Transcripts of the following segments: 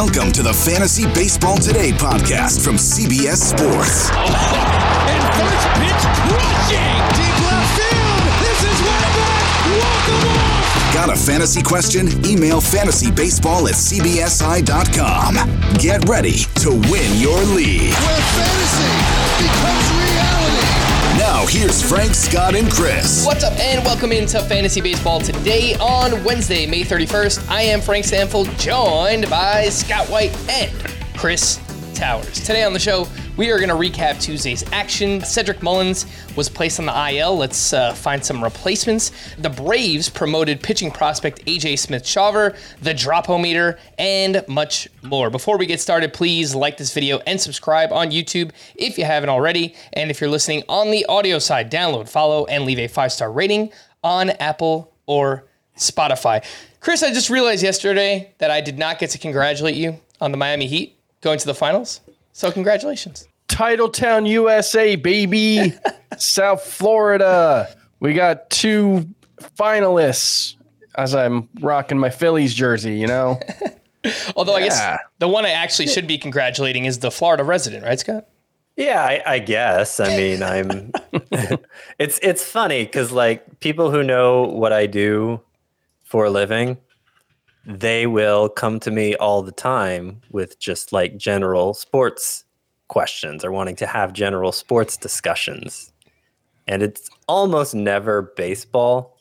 Welcome to the Fantasy Baseball Today podcast from CBS Sports. And first pitch crushing. Deep left field. This is back. Walk. Got a fantasy question? Email fantasybaseball at cbsi.com. Get ready to win your league. Where fantasy becomes reality. Now, here's Frank, Scott, and Chris. What's up, and welcome into Fantasy Baseball today on Wednesday, May 31st. I am Frank Stanfield, joined by Scott White and Chris Towers. Today on the show, we are going to recap Tuesday's action. Cedric Mullins was placed on the IL. Let's uh, find some replacements. The Braves promoted pitching prospect AJ Smith Shawver, the Drop-O-Meter, and much more. Before we get started, please like this video and subscribe on YouTube if you haven't already. And if you're listening on the audio side, download, follow, and leave a five star rating on Apple or Spotify. Chris, I just realized yesterday that I did not get to congratulate you on the Miami Heat going to the finals. So, congratulations. Titletown, USA, baby. South Florida. We got two finalists as I'm rocking my Phillies jersey, you know? Although I guess the one I actually should be congratulating is the Florida resident, right, Scott? Yeah, I, I guess. I mean, I'm. it's it's funny because like people who know what I do for a living, they will come to me all the time with just like general sports questions or wanting to have general sports discussions, and it's almost never baseball.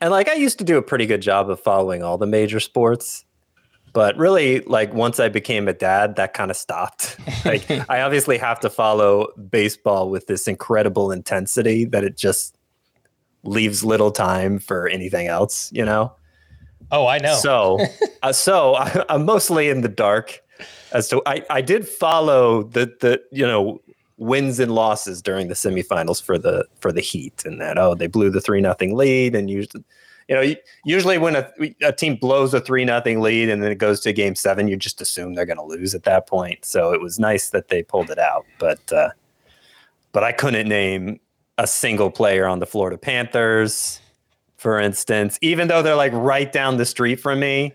And like I used to do a pretty good job of following all the major sports, but really like once i became a dad that kind of stopped. Like i obviously have to follow baseball with this incredible intensity that it just leaves little time for anything else you know? Oh, I know. so uh, so I, i'm mostly in the dark as to I, I did follow the the you know wins and losses during the semifinals for the for the heat and that oh they blew the three nothing lead and usually you know, usually when a, a team blows a three nothing lead and then it goes to game seven, you just assume they're going to lose at that point. So it was nice that they pulled it out, but uh, but I couldn't name a single player on the Florida Panthers, for instance, even though they're like right down the street from me.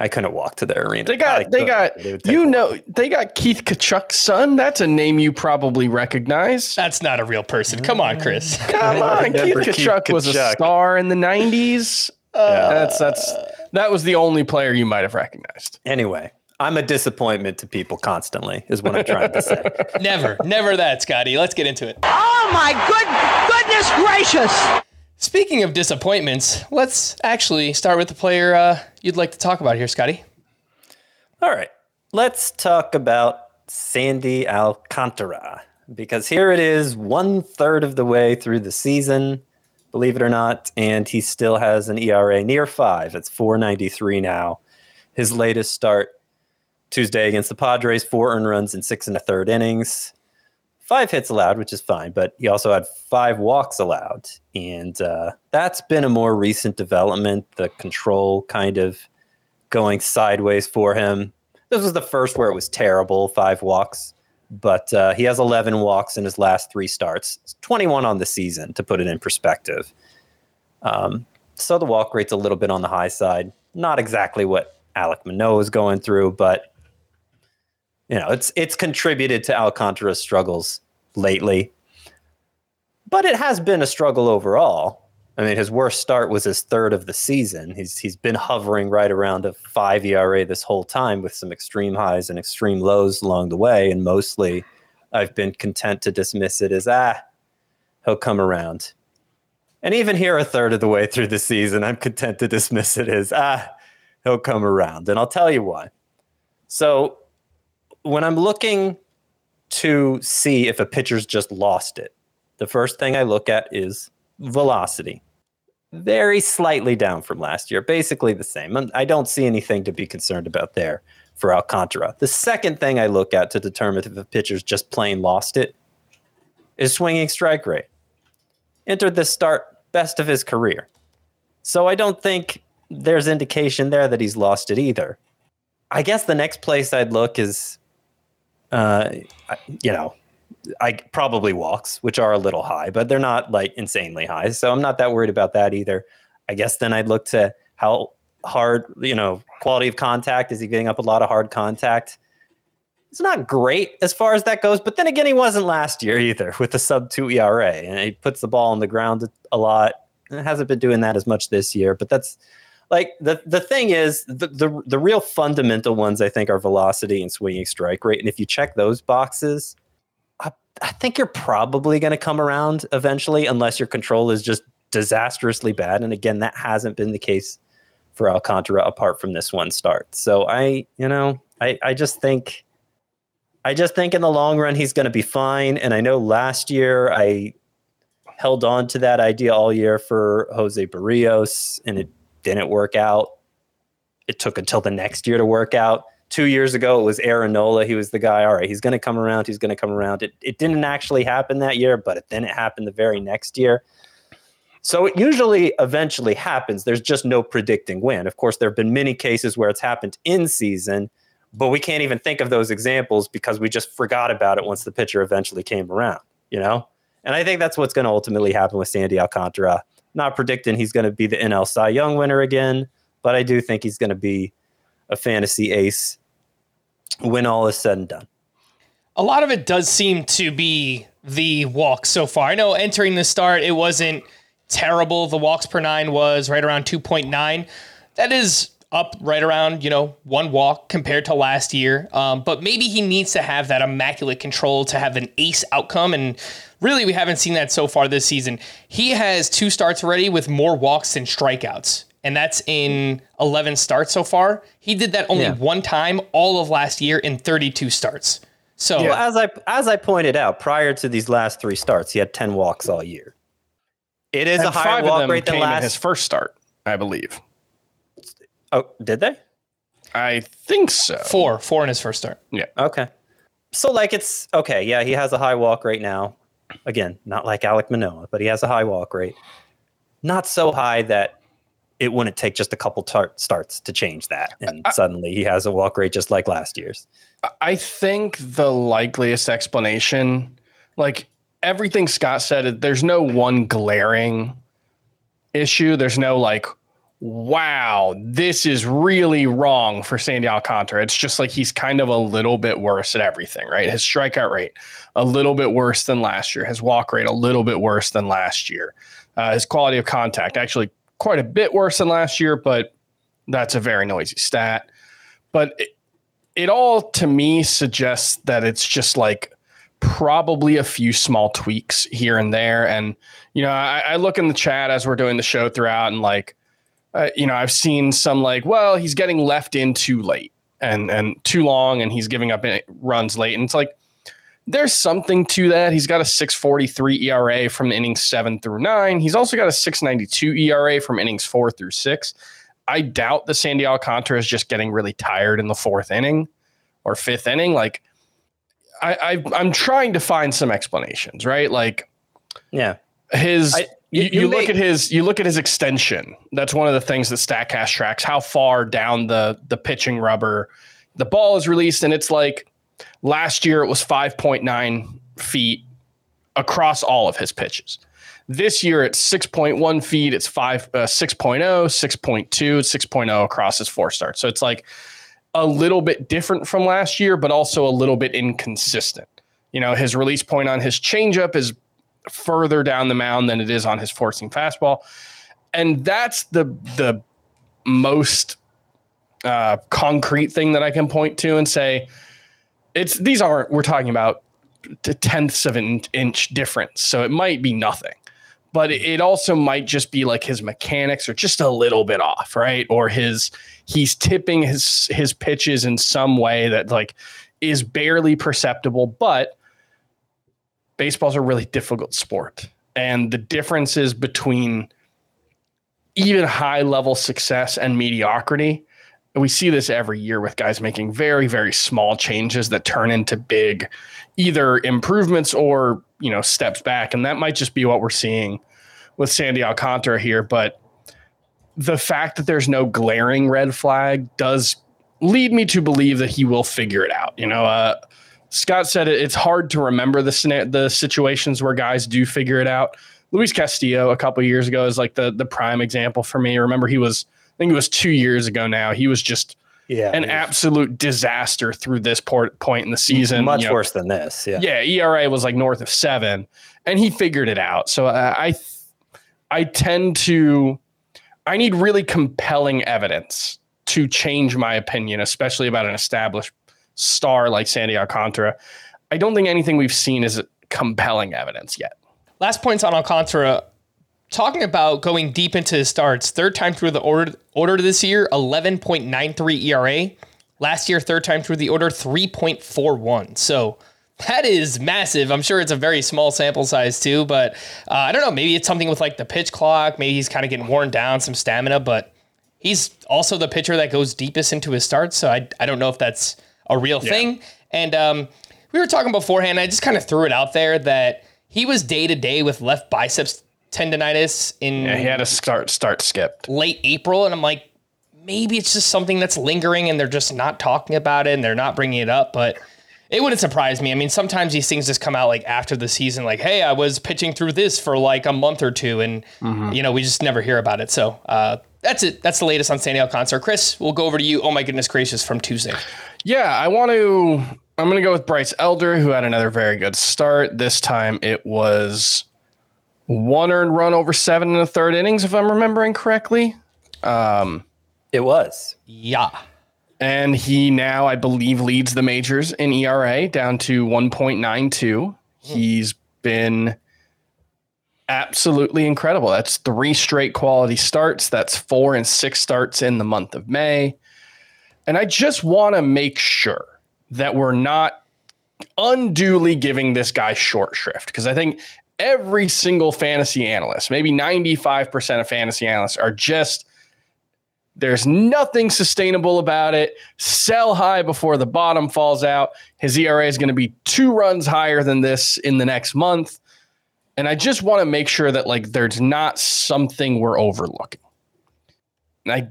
I couldn't walk to their arena. They I got, they couldn't. got, It you know, they got Keith Tkachuk's son. That's a name you probably recognize. That's not a real person. Come on, Chris. Come on, Keith Remember Tkachuk was a star in the '90s. Uh, that's that's that was the only player you might have recognized. Anyway, I'm a disappointment to people constantly, is what I'm trying to say. never, never that, Scotty. Let's get into it. Oh my good goodness gracious! Speaking of disappointments, let's actually start with the player uh, you'd like to talk about here, Scotty. All right. Let's talk about Sandy Alcantara because here it is, one third of the way through the season, believe it or not, and he still has an ERA near five. It's 493 now. His latest start Tuesday against the Padres, four earned runs in six and a third innings, five hits allowed, which is fine, but he also had five walks allowed. And uh, that's been a more recent development, the control kind of going sideways for him. This was the first where it was terrible, five walks, but uh, he has 11 walks in his last three starts, it's 21 on the season, to put it in perspective. Um, so the walk rate's a little bit on the high side. Not exactly what Alec Manoah is going through, but you know, it's it's contributed to Alcantara's struggles lately. But it has been a struggle overall. I mean, his worst start was his third of the season. He's he's been hovering right around a five ERA this whole time, with some extreme highs and extreme lows along the way. And mostly, I've been content to dismiss it as ah, he'll come around. And even here, a third of the way through the season, I'm content to dismiss it as ah, he'll come around. And I'll tell you why. So when I'm looking to see if a pitcher's just lost it, the first thing I look at is velocity. Very slightly down from last year, basically the same. I don't see anything to be concerned about there for Alcantara. The second thing I look at to determine if a pitcher's just plain lost it is swinging strike rate. Entered this start best of his career. So I don't think there's indication there that he's lost it either. I guess the next place I'd look is uh, you know, I probably walks, which are a little high, but they're not like insanely high. So I'm not that worried about that either. I guess then I'd look to how hard, you know, quality of contact. Is he getting up a lot of hard contact? It's not great as far as that goes, but then again, he wasn't last year either with the sub two ERA, and he puts the ball on the ground a lot. It hasn't been doing that as much this year, but that's like the the thing is the, the the real fundamental ones I think are velocity and swinging strike rate. And if you check those boxes, I, I think you're probably going to come around eventually, unless your control is just disastrously bad. And again, that hasn't been the case for Alcantara apart from this one start. So I, you know, I I just think. I just think in the long run he's going to be fine. And I know last year I held on to that idea all year for Jose Berrios, and it didn't work out. It took until the next year to work out. Two years ago, it was Aaron Nola. He was the guy. All right, he's going to come around. He's going to come around. It, it didn't actually happen that year, but it, then it happened the very next year. So it usually eventually happens. There's just no predicting when. Of course, there have been many cases where it's happened in season, but we can't even think of those examples because we just forgot about it once the pitcher eventually came around, you know? And I think that's what's going to ultimately happen with Sandy Alcantara. Not predicting he's going to be the NL Cy Young winner again, but I do think he's going to be a fantasy ace when all is said and done. A lot of it does seem to be the walks so far. I know entering the start, it wasn't terrible. The walks per nine was right around 2.9. That is up right around, you know, one walk compared to last year. Um, but maybe he needs to have that immaculate control to have an ace outcome. And really, we haven't seen that so far this season. He has two starts already with more walks than strikeouts. And that's in 11 starts so far. He did that only yeah. one time all of last year in 32 starts. So well, as I as I pointed out, prior to these last three starts, he had 10 walks all year. It is a higher walk rate than last his first start, I believe. Oh, did they? I think so. Four, four in his first start. Yeah. Okay. So like it's okay. Yeah, he has a high walk rate now. Again, not like Alec Manoah, but he has a high walk rate. Not so high that it wouldn't take just a couple tar- starts to change that, and I, suddenly he has a walk rate just like last year's. I think the likeliest explanation, like everything Scott said, there's no one glaring issue. There's no like wow, this is really wrong for Sandy Alcantara. It's just like he's kind of a little bit worse at everything, right? His strikeout rate, a little bit worse than last year. His walk rate, a little bit worse than last year. Uh, his quality of contact, actually quite a bit worse than last year, but that's a very noisy stat. But it, it all to me suggests that it's just like probably a few small tweaks here and there. And, you know, I, I look in the chat as we're doing the show throughout and like, uh, you know, I've seen some like, well, he's getting left in too late. and and too long, and he's giving up runs late. And it's like there's something to that. He's got a 643 ERA from innings seven through nine. He's also got a 692 ERA from innings four through six. I doubt the Sandy Alcantara is just getting really tired in the fourth inning or fifth inning. Like I, I am trying to find some explanations, right? Like yeah, his I, you, you you look at his you look at his extension. That's one of the things that Statcast tracks how far down the the pitching rubber the ball is released, and it's like last year it was 5.9 feet across all of his pitches. This year it's 6.1 feet. It's five uh, 6.0, 6.2, 6.0 across his four starts. So it's like a little bit different from last year, but also a little bit inconsistent. You know, his release point on his changeup is further down the mound than it is on his four seam fastball. And that's the the most uh, concrete thing that I can point to and say it's these aren't we're talking about t- tenths of an inch difference. So it might be nothing. But it also might just be like his mechanics are just a little bit off, right? Or his he's tipping his his pitches in some way that like is barely perceptible, but baseball's a really difficult sport. And the differences between even high level success and mediocrity, we see this every year with guys making very, very small changes that turn into big either improvements or, you know, steps back. And that might just be what we're seeing with Sandy Alcantara here. But the fact that there's no glaring red flag does lead me to believe that he will figure it out. You know, uh, Scott said it, it's hard to remember the the situations where guys do figure it out. Luis Castillo a couple years ago is like the the prime example for me. Remember, he was I think it was two years ago now. He was just Yeah, an absolute disaster through this port, point in the season. much you know, worse than this. Yeah, yeah, ERA was like north of seven, and he figured it out. So uh, I, I tend to, I need really compelling evidence to change my opinion, especially about an established star like Sandy Alcantara. I don't think anything we've seen is compelling evidence yet. Last points on Alcantara. Talking about going deep into his starts, third time through the order order this year, 11.93 ERA. Last year, third time through the order, 3.41. So that is massive. I'm sure it's a very small sample size too, but uh, I don't know. Maybe it's something with like the pitch clock. Maybe he's kind of getting worn down, some stamina, but he's also the pitcher that goes deepest into his starts. So I, I don't know if that's a real thing. And um, we were talking beforehand. I just kind of threw it out there that he was day to day with left biceps tendonitis in Yeah, he had a start start skipped. late April, and I'm like, maybe it's just something that's lingering, and they're just not talking about it, and they're not bringing it up. But it wouldn't surprise me. I mean, sometimes these things just come out like after the season, like, hey, I was pitching through this for like a month or two, and you know, we just never hear about it. So uh, that's it. That's the latest on Sandy Alcantara. Chris, we'll go over to you. Oh my goodness gracious, from Tuesday. Yeah, I want to. I'm going to go with Bryce Elder, who had another very good start. This time it was one earned run over seven in the third innings, if I'm remembering correctly. Um, it was. Yeah. And he now, I believe, leads the majors in ERA down to 1.92. He's been absolutely incredible. That's three straight quality starts. That's four and six starts in the month of May. And I just want to make sure that we're not unduly giving this guy short shrift because I think every single fantasy analyst, maybe 95% of fantasy analysts, are just there's nothing sustainable about it. Sell high before the bottom falls out. His ERA is going to be two runs higher than this in the next month. And I just want to make sure that like there's not something we're overlooking. And I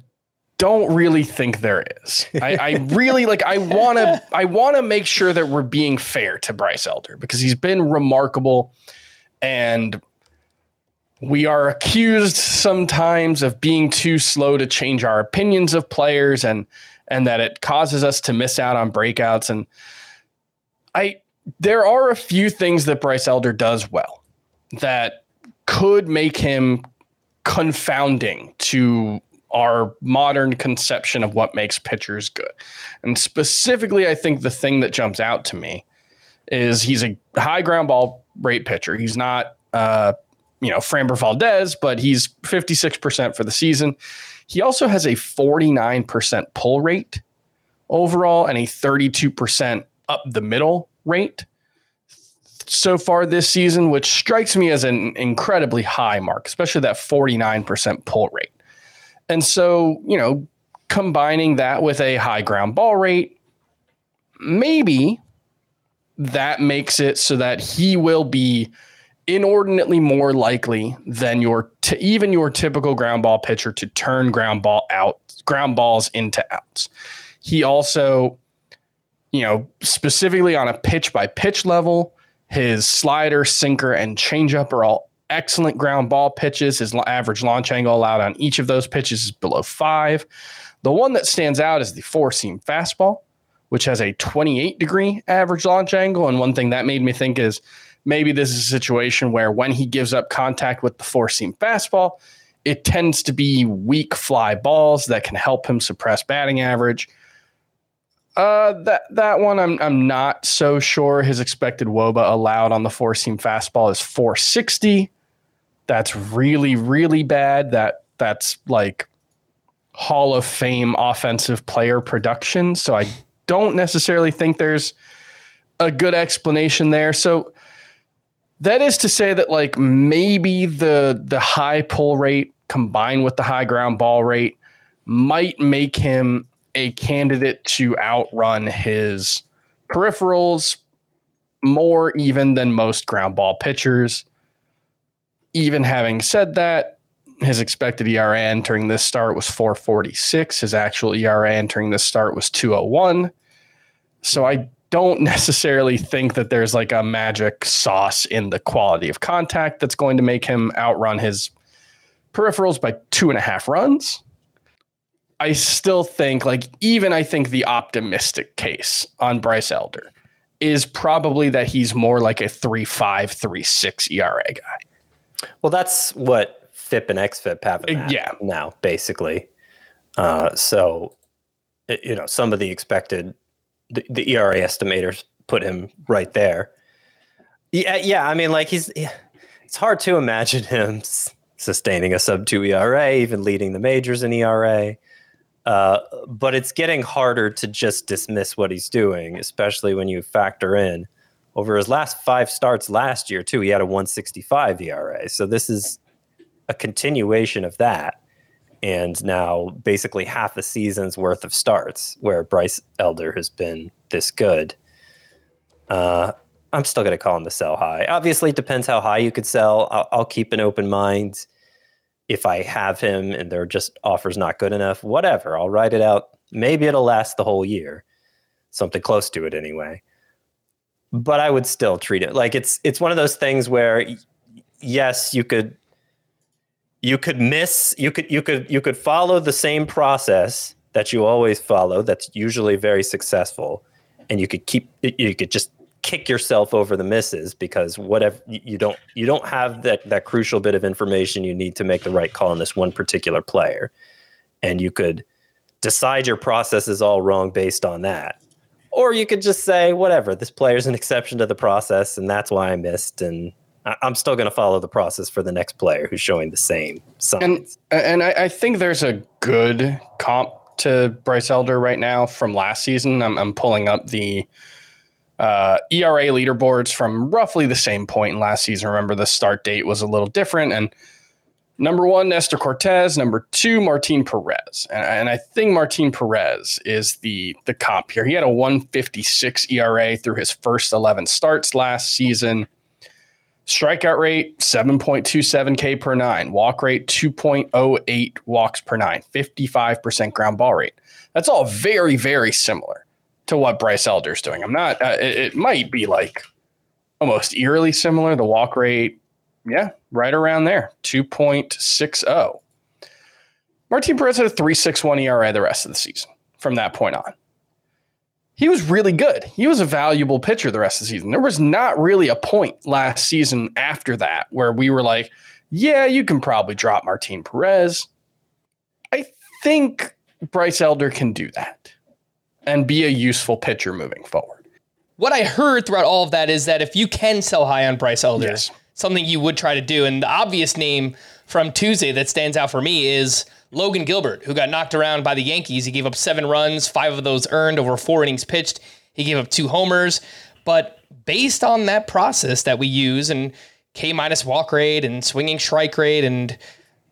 don't really think there is. I, I really like I want to I want to make sure that we're being fair to Bryce Elder because he's been remarkable and we are accused sometimes of being too slow to change our opinions of players and and that it causes us to miss out on breakouts and I there are a few things that Bryce Elder does well that could make him confounding to our modern conception of what makes pitchers good. And specifically I think the thing that jumps out to me is he's a high ground ball rate pitcher. He's not uh you know, Framber Valdez, but he's 56% for the season. He also has a 49% pull rate, overall and a 32% up the middle rate so far this season, which strikes me as an incredibly high mark, especially that 49% pull rate. And so, you know, combining that with a high ground ball rate, maybe that makes it so that he will be inordinately more likely than your t- even your typical ground ball pitcher to turn ground ball out ground balls into outs. He also, you know, specifically on a pitch by pitch level, his slider, sinker, and changeup are all excellent ground ball pitches. His average launch angle allowed on each of those pitches is below five. The one that stands out is the four seam fastball, which has a 28 degree average launch angle. And one thing that made me think is maybe this is a situation where when he gives up contact with the four seam fastball, it tends to be weak fly balls that can help him suppress batting average. Uh, that that one I'm I'm not so sure. His expected WOBA allowed on the four seam fastball is 460. That's really really bad. That that's like Hall of Fame offensive player production. So I don't necessarily think there's a good explanation there. So that is to say that like maybe the the high pull rate combined with the high ground ball rate might make him a candidate to outrun his peripherals more even than most ground ball pitchers. Even having said that, his expected ERA entering this start was 446. His actual ERA entering this start was 201. So I don't necessarily think that there's like a magic sauce in the quality of contact that's going to make him outrun his peripherals by two and a half runs. I still think, like, even I think the optimistic case on Bryce Elder is probably that he's more like a 3 5, 3 6 ERA guy. Well, that's what FIP and XFIP have Uh, yeah. now, basically. Uh, so, you know, some of the expected, the, the ERA estimators put him right there. Yeah, yeah. I mean, like he's, yeah, it's hard to imagine him sustaining a sub two ERA, even leading the majors in ERA. Uh, but it's getting harder to just dismiss what he's doing, especially when you factor in over his last five starts last year too. He had a 165 ERA, so this is a continuation of that, and now basically half a season's worth of starts where Bryce Elder has been this good. Uh, I'm still going to call him the sell high. Obviously, it depends how high you could sell. I'll, I'll keep an open mind if I have him and their just offers not good enough, whatever, I'll write it out. Maybe it'll last the whole year, something close to it anyway. But I would still treat it like it's it's one of those things where, yes, you could you could miss you could you could you could follow the same process that you always follow. That's usually very successful, and you could keep you could just kick yourself over the misses because whatever you don't you don't have that that crucial bit of information you need to make the right call on this one particular player and you could decide your process is all wrong based on that or you could just say whatever this player's an exception to the process and that's why i missed and I- i'm still going to follow the process for the next player who's showing the same signs And and I, I think there's a good comp to Bryce Elder right now from last season. I'm, I'm pulling up the uh, ERA leaderboards from roughly the same point in last season. Remember, the start date was a little different. And number one, Nestor Cortes. Number two, Martin Perez. And, and I think Martin Perez is the the comp here. He had a 156 ERA through his first 11 starts last season. Strikeout rate 7.27 K per nine, walk rate 2.08 walks per nine, 55% ground ball rate. That's all very, very similar to what Bryce Elder's doing. I'm not, uh, it, it might be like almost eerily similar. The walk rate, yeah, right around there, 2.60. Martin Perez had a 3.61 ERA the rest of the season from that point on he was really good. He was a valuable pitcher the rest of the season. There was not really a point last season after that where we were like, yeah, you can probably drop Martin Perez. I think Bryce Elder can do that and be a useful pitcher moving forward. What I heard throughout all of that is that if you can sell high on Bryce Elder, Yes. Something you would try to do. And the obvious name from Tuesday that stands out for me is Logan Gilbert, who got knocked around by the Yankees. He gave up seven runs, five of those earned over four innings pitched. He gave up two homers. But based on that process that we use and K minus walk rate and swinging strike rate and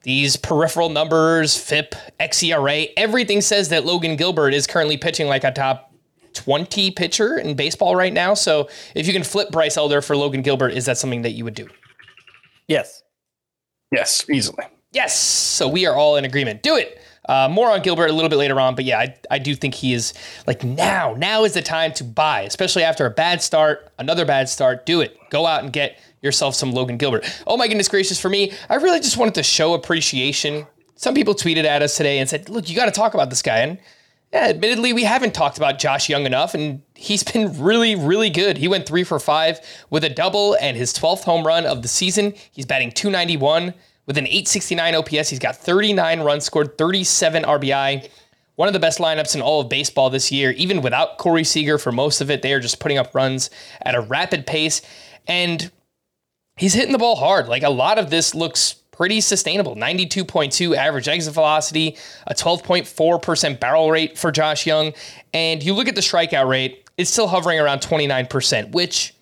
these peripheral numbers, FIP, XERA, everything says that Logan Gilbert is currently pitching like a top 20 pitcher in baseball right now. So if you can flip Bryce Elder for Logan Gilbert, is that something that you would do? Yes. Yes, easily. Yes. So we are all in agreement. Do it. Uh, more on Gilbert a little bit later on, but yeah, I, I do think he is like now. Now is the time to buy, especially after a bad start, another bad start. Do it. Go out and get yourself some Logan Gilbert. Oh my goodness gracious, for me, I really just wanted to show appreciation. Some people tweeted at us today and said, "Look, you got to talk about this guy." And yeah, admittedly, we haven't talked about Josh Jung enough, and he's been really, really good. He went three for five with a double and his 12th home run of the season. He's batting 291 with an 869 OPS. He's got 39 runs scored, 37 RBI. One of the best lineups in all of baseball this year, even without Corey Seager for most of it. They are just putting up runs at a rapid pace. And he's hitting the ball hard. Like a lot of this looks pretty sustainable. 92.2 average exit velocity, a 12.4% barrel rate for Josh Jung. And you look at the strikeout rate, it's still hovering around 29%, which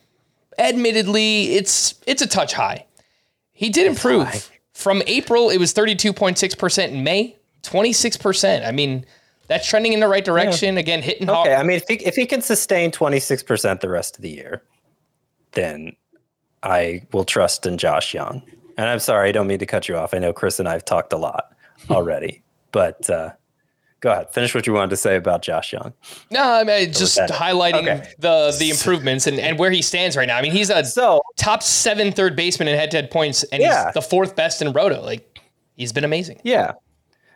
admittedly it's it's a touch high. He did improve. From April, it was 32.6% in May, 26%. I mean, that's trending in the right direction. Again, hitting hard. Okay. I mean, if he, if he can sustain 26% the rest of the year, then I will trust in Josh Jung. And I'm sorry, I don't mean to cut you off. I know Chris and I have talked a lot already, but uh, go ahead. Finish what you wanted to say about Josh Jung. No, I mean just highlighting Okay. the the improvements and, and where he stands right now. I mean, he's a So, top seven third baseman in head to head points, and Yeah. he's the fourth best in roto. Like he's been amazing. yeah.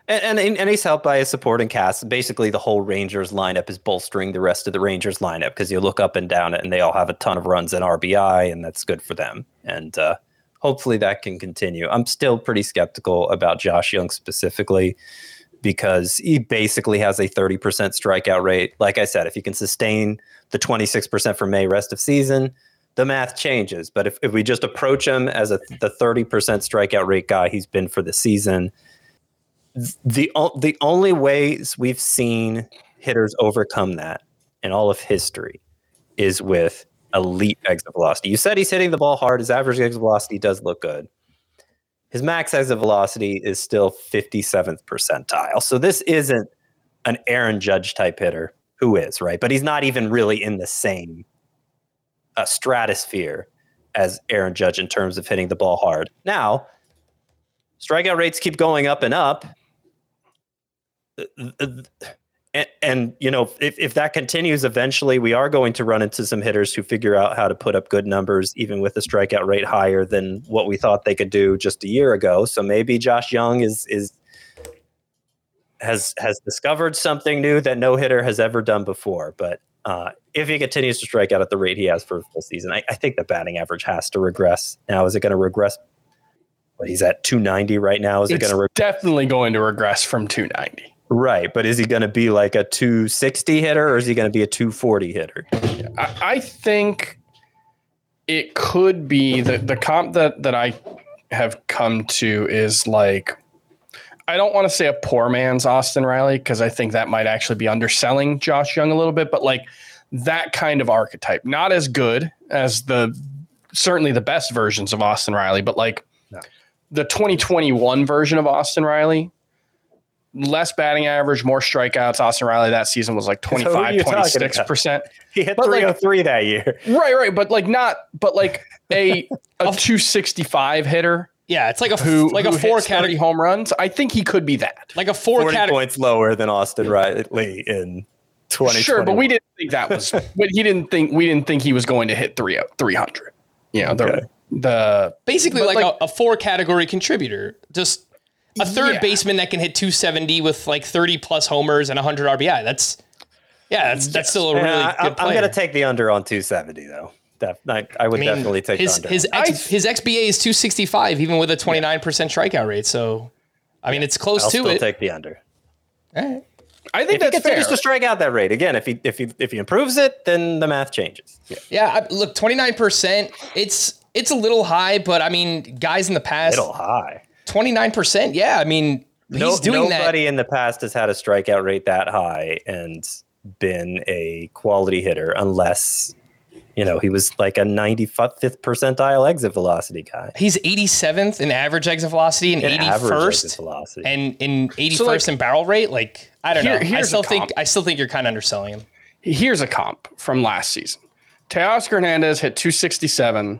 And, and, and he's helped by his supporting cast. Basically, the whole Rangers lineup is bolstering the rest of the Rangers lineup because you look up and down it, and they all have a ton of runs and RBI, and that's good for them. And uh, hopefully that can continue. I'm still pretty skeptical about Josh Jung specifically because he basically has a 30% strikeout rate. Like I said, if he can sustain the 26% for May rest of season, the math changes. But if, if we just approach him as a the 30% strikeout rate guy he's been for the season, the the only ways we've seen hitters overcome that in all of history is with elite exit velocity. You said he's hitting the ball hard. His average exit velocity does look good. His max exit velocity is still 57th percentile. So this isn't an Aaron Judge type hitter who is, right? But he's not even really in the same uh, stratosphere as Aaron Judge in terms of hitting the ball hard. Now, strikeout rates keep going up and up. And, and you know, if, if that continues, eventually we are going to run into some hitters who figure out how to put up good numbers, even with a strikeout rate higher than what we thought they could do just a year ago. So maybe Josh Jung is is has has discovered something new that no hitter has ever done before. But uh, if he continues to strike out at the rate he has for a full season, I, I think the batting average has to regress. Now, is it going to regress? What he's at 290 right now. Is it going to regress? definitely going to regress from 290. Right, but is he going to be like a 260 hitter or is he going to be a 240 hitter? I, I think it could be the the comp that that I have come to is like I don't want to say a poor man's Austin Riley because I think that might actually be underselling Josh Jung a little bit, but like that kind of archetype, not as good as the certainly the best versions of Austin Riley, but like the 2021 version of Austin Riley. Less batting average, more strikeouts. Austin Riley that season was like who 25, you talking about? 26%. He hit But, oh like- 303 that year. Right, right, but like not, but like a a two sixty five hitter Yeah, it's like a who like who a four category home runs. I think he could be that. like a four 40 category. points lower than Austin Riley in 2020. Sure, but we didn't think that was. but he didn't think we didn't think he was going to hit three three hundred. You know the Okay. the Basically, like, like- a, a four category contributor. Just a third Yeah. baseman that can hit 270 with like 30 plus homers and 100 RBI. That's yeah, that's that's still a really Yeah, I, good am going to take the under on 270 though. Def, I, I would I mean, definitely take his the under. his X, his XBA is 265 even with a 29% strikeout rate. So I mean, it's close I'll to still it. take the under. All right. I think If he that's fair. continues to strike out that rate again, if he if he if he improves it, then the math changes. Yeah, I, look, 29%, it's it's a little high, but I mean, guys in the past Middle high. 29%, yeah, I mean, no, he's doing that. nobody in the past has had a strikeout rate that high and been a quality hitter unless you know he was like a 95th percentile exit velocity guy. He's 87th in average exit velocity and In 81st velocity. and in 81st So, like, in barrel rate. Like I don't here- know. I still think. I still think you're kind of underselling him. Here's a comp from last season. Teoscar Hernandez hit 267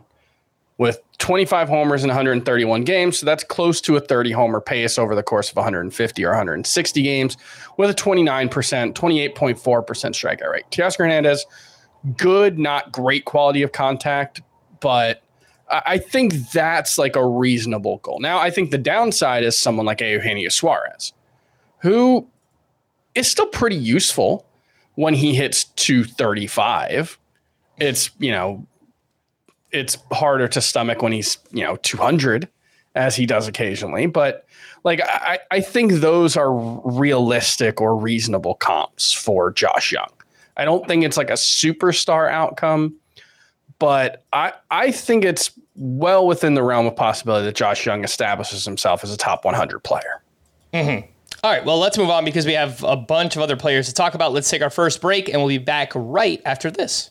with 25 homers in 131 games. So that's close to a 30 homer pace over the course of 150 or 160 games with a 29%, 28.4% strikeout rate. Teoscar Hernandez, good, not great quality of contact, but I I think that's like a reasonable goal. Now, I think the downside is someone like Eugenio Suarez, who is still pretty useful when he hits 235. It's, you know, it's harder to stomach when he's, you know, 200 as he does occasionally. But like, I, I think those are realistic or reasonable comps for Josh Jung. I don't think it's like a superstar outcome, but I, I think it's well within the realm of possibility that Josh Jung establishes himself as a top 100 player. Mm-hmm. All right, well, let's move on because we have a bunch of other players to talk about. Let's take our first break and we'll be back right after this.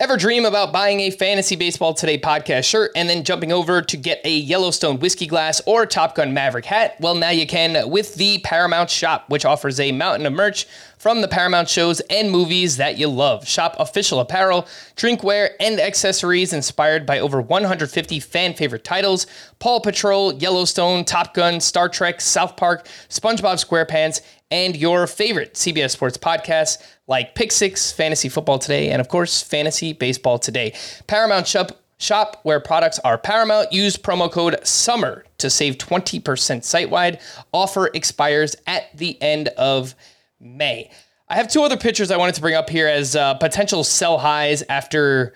Ever dream about buying a Fantasy Baseball Today podcast shirt and then jumping over to get a Yellowstone whiskey glass or Top Gun Maverick hat? Well, now you can with the Paramount Shop, which offers a mountain of merch from the Paramount shows and movies that you love. Shop official apparel, drinkware, and accessories inspired by over 150 fan favorite titles Paw Patrol, Yellowstone, Top Gun, Star Trek, South Park, SpongeBob SquarePants, and your favorite CBS Sports podcasts like Pick Six, Fantasy Football Today, and of course, Fantasy Baseball Today. Paramount Shop, shop where products are Paramount. Use promo code SUMMER to save 20% site wide. Offer expires at the end of May. I have two other pitchers I wanted to bring up here as uh, potential sell highs after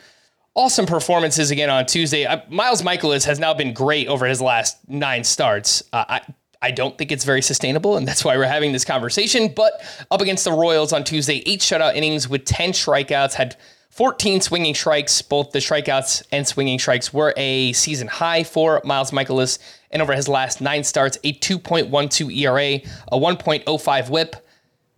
awesome performances again on Tuesday. Uh, Miles Mikolas has now been great over his last nine starts. Uh, I, I don't think it's very sustainable, and that's why we're having this conversation. But up against the Royals on Tuesday, eight shutout innings with 10 strikeouts, had 14 swinging strikes. Both the strikeouts and swinging strikes were a season high for Miles Mikolas. And over his last nine starts, a 2.12 ERA, a 1.05 whip,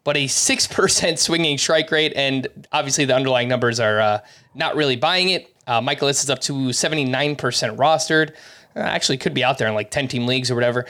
but a 6% swinging strike rate. And obviously, the underlying numbers are uh, not really buying it. Uh, Mikolas is up to 79% rostered. Uh, actually, could be out there in like 10 team leagues or whatever.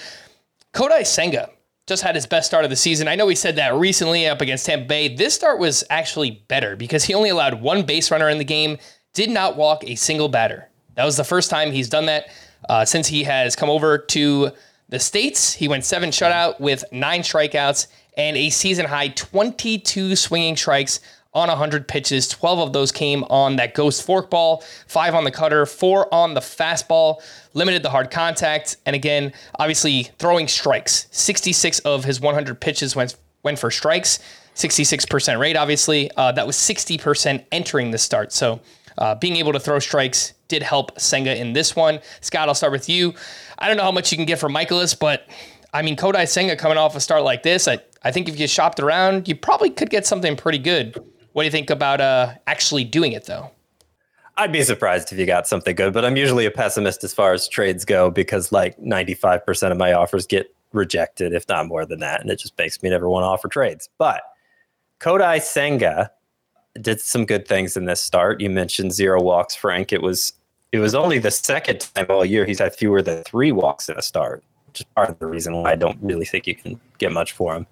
Kodai Senga just had his best start of the season. I know he said that recently up against Tampa Bay. This start was actually better because he only allowed one base runner in the game, did not walk a single batter. That was the first time he's done that uh, since he has come over to the States. He went seven shutout with nine strikeouts and a season high 22 swinging strikes on 100 pitches. 12 of those came on that ghost forkball, five on the cutter, four on the fastball, limited the hard contact. And again, obviously throwing strikes. 66 of his 100 pitches went, went for strikes, 66% rate, obviously. Uh, that was 60% entering the start. So uh, being able to throw strikes did help Senga in this one. Scott, I'll start with you. I don't know how much you can get for Mikolas, but I mean, Kodai Senga coming off a start like this, I, I think if you shopped around, you probably could get something pretty good. What do you think about uh, actually doing it, though? I'd be surprised if you got something good, but I'm usually a pessimist as far as trades go because like 95% of my offers get rejected, if not more than that. And it just makes me never want to offer trades. But Kodai Senga did some good things in this start. You mentioned zero walks, Frank. It was it was only the second time all year he's had fewer than three walks in a start, which is part of the reason why I don't really think you can get much for him.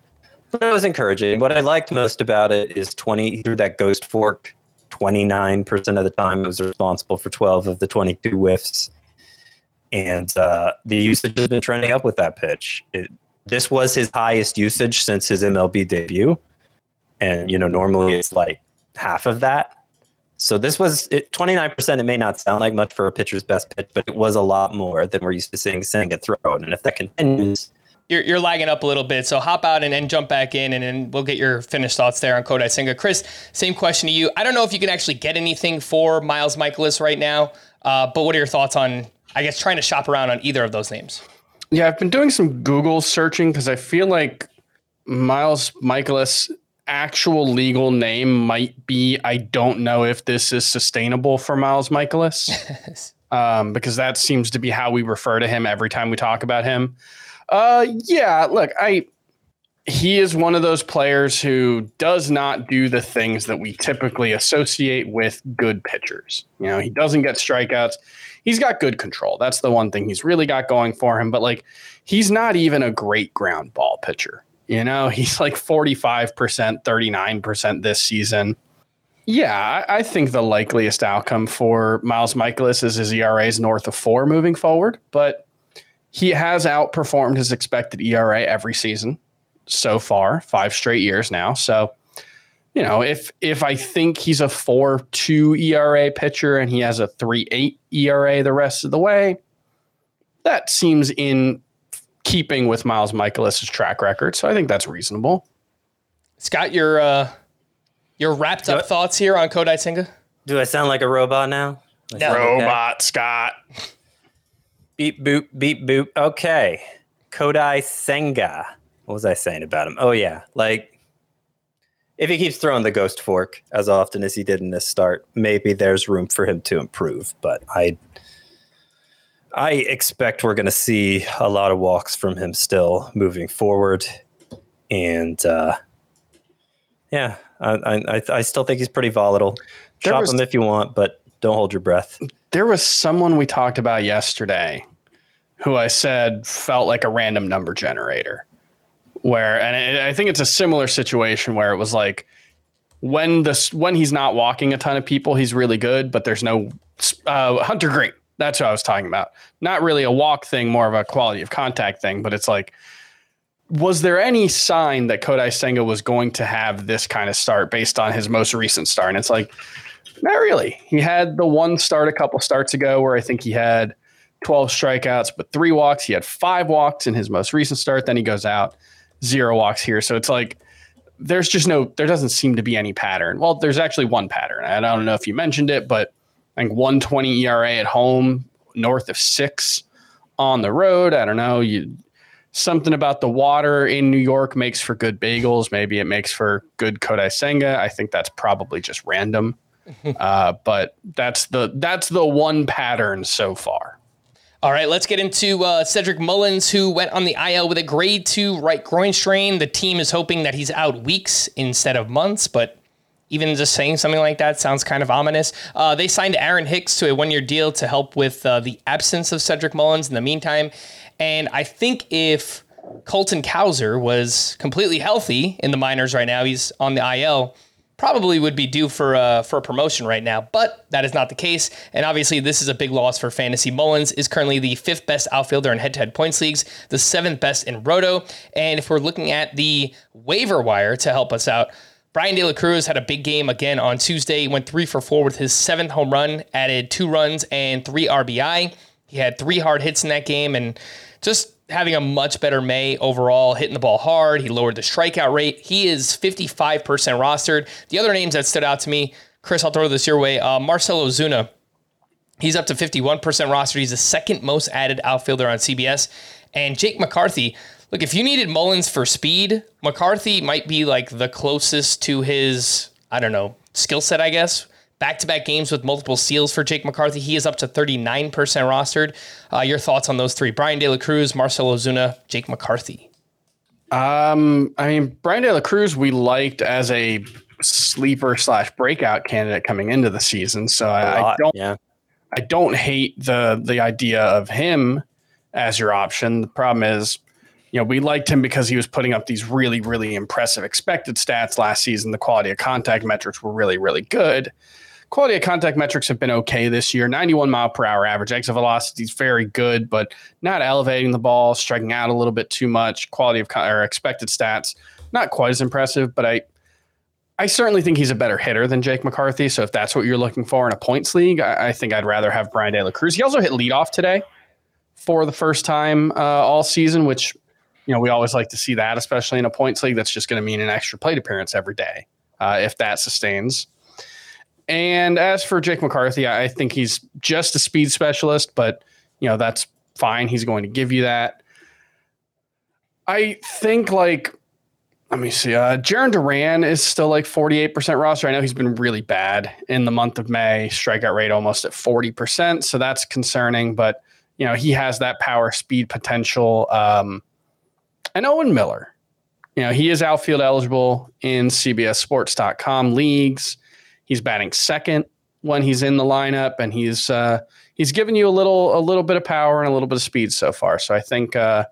It was encouraging. What I liked most about it is 20 through that ghost fork 29% of the time it was responsible for 12 of the 22 whiffs and uh, the usage has been trending up with that pitch it, this was his highest usage since his mlb debut and you know normally it's like half of that so this was it, 29% it may not sound like much for a pitcher's best pitch but it was a lot more than we're used to seeing Senga throw. and if that continues you're, you're lagging up a little bit. So hop out and then jump back in, and then we'll get your finished thoughts there on Kodai Senga. Chris, same question to you. I don't know if you can actually get anything for Miles Mikolas right now, uh, but what are your thoughts on, I guess, trying to shop around on either of those names? Yeah, I've been doing some Google searching because I feel like Miles Mikolas' actual legal name might be I don't know if this is sustainable for Miles Mikolas. um, because that seems to be how we refer to him every time we talk about him. Uh, yeah. Look, I he is one of those players who does not do the things that we typically associate with good pitchers. You know, he doesn't get strikeouts. He's got good control. That's the one thing he's really got going for him. But like, he's not even a great ground ball pitcher. You know, he's like 45%, 39% this season. Yeah, I, think the likeliest outcome for Miles Mikolas is his ERA is north of four moving forward. But he has outperformed his expected ERA every season so far, five straight years now. So, you know, if if I think he's a four two ERA pitcher and he has a three eight ERA the rest of the way, that seems in keeping with Miles Mikolas's track record. So I think that's reasonable. Scott, your uh, your wrapped up thoughts here on Kodai Senga? Do I sound like a robot now? No. Robot Scott. Beep boop beep boop. Okay, Kodai Senga. What was I saying about him? Oh yeah, like if he keeps throwing the ghost fork as often as he did in this start, maybe there's room for him to improve. But I, I expect we're going to see a lot of walks from him still moving forward, and uh, yeah, I, I I still think he's pretty volatile. There Shop was- him if you want, but don't hold your breath. There was someone we talked about yesterday who I said felt like a random number generator. Where, and I think it's a similar situation where it was like when this when he's not walking a ton of people, he's really good, but there's no uh, Hunter Greene. That's what I was talking about. Not really a walk thing, more of a quality of contact thing. But it's like, was there any sign that Kodai Senga was going to have this kind of start based on his most recent start? And it's like, not really. He had the one start a couple starts ago where I think he had 12 strikeouts, but three walks. He had five walks in his most recent start. Then he goes out, zero walks here. So it's like there's just no, there doesn't seem to be any pattern. Well, there's actually one pattern. I don't know if you mentioned it, but I think 120 ERA at home, north of six on the road. I don't know. You something about the water in New York makes for good bagels. Maybe it makes for good Kodai Senga. I think that's probably just random. Uh, but that's the that's the one pattern so far. All right, let's get into uh, Cedric Mullins, who went on the IL with a grade two right groin strain. The team is hoping that he's out weeks instead of months, but even just saying something like that sounds kind of ominous. Uh, they signed Aaron Hicks to a one year deal to help with uh, the absence of Cedric Mullins in the meantime. And I think if Colton Cowser was completely healthy in the minors right now, he's on the IL probably would be due for a, for a promotion right now, but that is not the case. And obviously, this is a big loss for fantasy. Mullins is currently the fifth best outfielder in head to head points leagues, the seventh best in Roto. And if we're looking at the waiver wire to help us out, Bryan De La Cruz had a big game again on Tuesday. He went three for four with his seventh home run, added two runs and three RBI. He had three hard hits in that game and just having a much better May overall, hitting the ball hard. He lowered the strikeout rate. He is 55% rostered. The other names that stood out to me, Chris, I'll throw this your way. Uh, Marcell Ozuna, he's up to 51% rostered. He's the second most added outfielder on CBS. And Jake McCarthy, look, if you needed Mullins for speed, McCarthy might be like the closest to his, I don't know, skill set, I guess. Back to back games with multiple seals for Jake McCarthy. He is up to 39% rostered. Uh, your thoughts on those three Bryan De La Cruz, Marcell Ozuna, Jake McCarthy? Um, I mean, Bryan De La Cruz, we liked as a sleeper slash breakout candidate coming into the season. So I, I don't, yeah. I don't hate the the idea of him as your option. The problem is, you know, we liked him because he was putting up these really, really impressive expected stats last season. The quality of contact metrics were really, really good. Quality of contact metrics have been okay this year. 91 mile per hour average exit velocity is very good, but not elevating the ball, striking out a little bit too much. Quality of or expected stats not quite as impressive, but I I certainly think he's a better hitter than Jake McCarthy. So if that's what you're looking for in a points league, I, I think I'd rather have Bryan De La Cruz. He also hit leadoff today for the first time uh, all season, which you know we always like to see that, especially in a points league. That's just going to mean an extra plate appearance every day uh, if that sustains. And as for Jake McCarthy, I think he's just a speed specialist, but you know that's fine. He's going to give you that. I think like let me see. Uh, Jarren Duran is still like 48% roster. I know he's been really bad in the month of May. Strikeout rate almost at 40%. So that's concerning, but you know, he has that power speed potential. Um, and Owen Miller, you know, he is outfield eligible in CBSSports.com leagues. He's batting second when he's in the lineup, and he's uh, he's given you a little a little bit of power and a little bit of speed so far. So I think uh,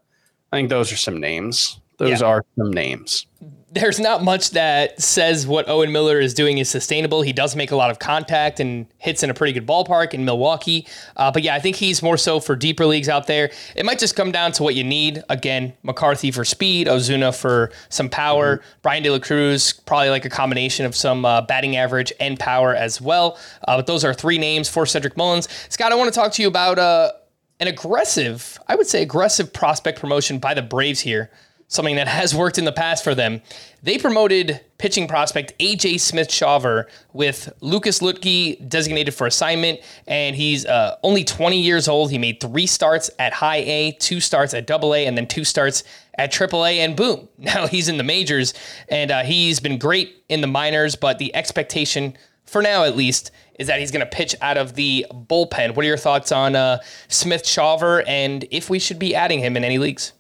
I think those are some names. Those yeah. are some names there's not much that says what Owen Miller is doing is sustainable. He does make a lot of contact and hits in a pretty good ballpark in Milwaukee. Uh, but yeah, I think he's more so for deeper leagues out there. It might just come down to what you need. Again, McCarthy for speed, Ozuna for some power, mm-hmm. Bryan De La Cruz, probably like a combination of some uh, batting average and power as well. Uh, but those are three names for Cedric Mullins. Scott, I want to talk to you about uh, an aggressive, I would say aggressive prospect promotion by the Braves here something that has worked in the past for them. They promoted pitching prospect AJ Smith Shawver with Lucas Luetge designated for assignment, and he's uh, only 20 years old. He made three starts at high A, two starts at double A, and then two starts at triple A, and boom, now he's in the majors, and uh, he's been great in the minors, but the expectation, for now at least, is that he's going to pitch out of the bullpen. What are your thoughts on uh, Smith Shawver, and if we should be adding him in any leagues?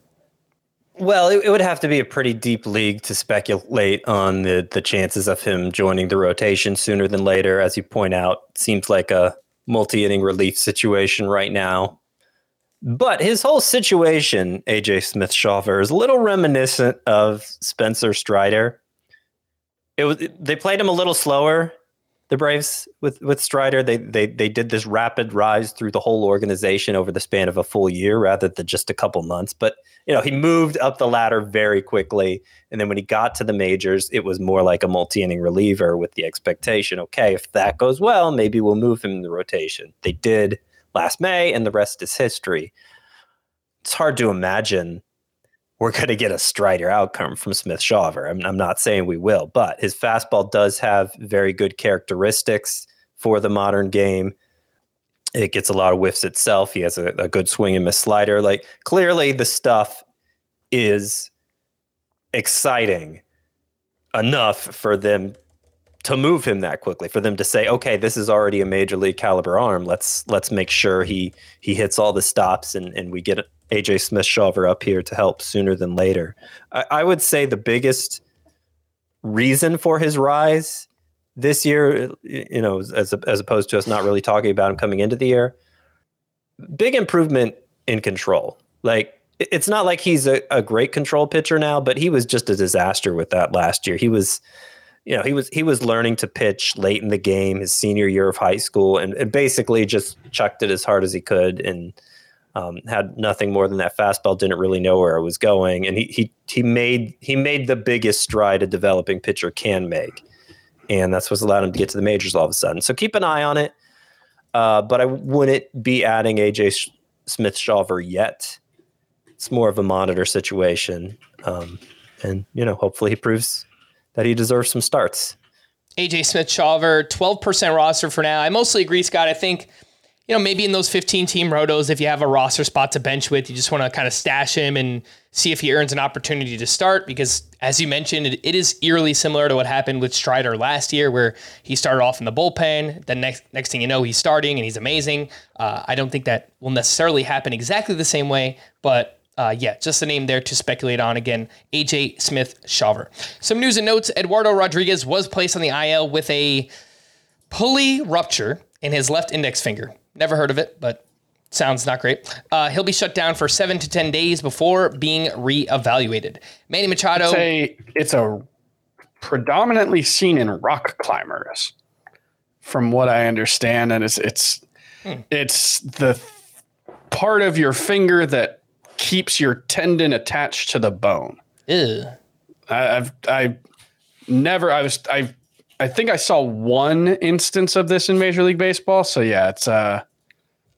Well, it, it, would have to be a pretty deep league to speculate on the the chances of him joining the rotation sooner than later. As you point out, seems like a multi inning relief situation right now. But his whole situation, AJ Smith Shawver, is a little reminiscent of Spencer Strider. It was they played him a little slower the Braves with with Strider. They they they did this rapid rise through the whole organization over the span of a full year rather than just a couple months. But you know, he moved up the ladder very quickly, and then when he got to the majors, it was more like a multi-inning reliever with the expectation, okay, if that goes well, maybe we'll move him in the rotation. They did last May, and the rest is history. It's hard to imagine we're going to get a Strider outcome from Smith Shawver. I'm, I'm not saying we will, but his fastball does have very good characteristics for the modern game. It gets a lot of whiffs itself. He has a, a good swing and miss slider. Like clearly, the stuff is exciting enough for them to move him that quickly for them to say okay this is already a major league caliber arm. Let's let's make sure he he hits all the stops and and we get aj smith shawver up here to help sooner than later. I, I, would say the biggest reason for his rise this year you know as, as opposed to us not really talking about him coming into the year big improvement in control. Like it's not like he's a, a great control pitcher now but he was just a disaster with that last year. He was you know, he was he was learning to pitch late in the game, his senior year of high school, and, and basically just chucked it as hard as he could, and um, had nothing more than that fastball. Didn't really know where it was going, and he he he made he made the biggest stride a developing pitcher can make, and that's what's allowed him to get to the majors all of a sudden. So keep an eye on it, uh, but I wouldn't be adding AJ Smith Shawver yet. It's more of a monitor situation, um, and you know, hopefully he proves that he deserves some starts. AJ Smith Shawver, 12% roster for now. I mostly agree, Scott. I think you know, maybe in those 15 team rotos, if you have a roster spot to bench with, you just want to kind of stash him and see if he earns an opportunity to start. Because as you mentioned, it, it is eerily similar to what happened with Strider last year, where he started off in the bullpen. Then next next thing you know, he's starting and he's amazing. Uh, I don't think that will necessarily happen exactly the same way, but uh, yeah, just a name there to speculate on. Again, AJ Smith Shawver. Some news and notes Eduardo Rodriguez was placed on the IL with a pulley rupture in his left index finger. Never heard of it, but sounds not great. Uh, he'll be shut down for seven to 10 days before being reevaluated. Manny Machado. It's a, it's a predominantly seen in rock climbers, from what I understand, and it's it's it's the part of your finger that keeps your tendon attached to the bone. Ew. I, I've I never I was I I think I saw one instance of this in Major League Baseball. So yeah, it's uh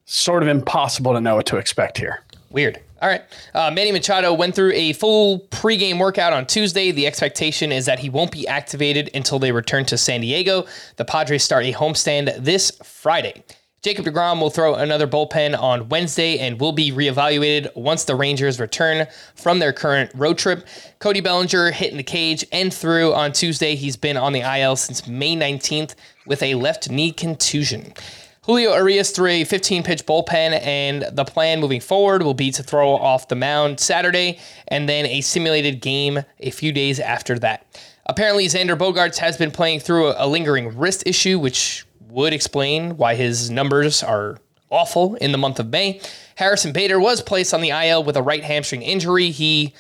sort of impossible to know what to expect here. Weird. All right. Uh, Manny Machado went through a full pregame workout on Tuesday. The expectation is that he won't be activated until they return to San Diego. The Padres start a homestand this Friday. Jacob deGrom will throw another bullpen on Wednesday and will be reevaluated once the Rangers return from their current road trip. Cody Bellinger hit in the cage and threw on Tuesday. He's been on the IL since May 19th with a left knee contusion. Julio Urias threw a 15 pitch bullpen, and the plan moving forward will be to throw off the mound Saturday and then a simulated game a few days after that. Apparently, Xander Bogaerts has been playing through a lingering wrist issue, which would explain why his numbers are awful in the month of May. Harrison Bader was placed on the IL with a right hamstring injury. He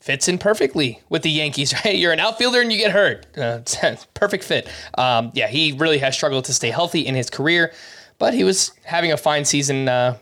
fits in perfectly with the Yankees, right? You're an outfielder and you get hurt. Uh, perfect fit. Um, yeah, he really has struggled to stay healthy in his career, but he was having a fine season. Uh,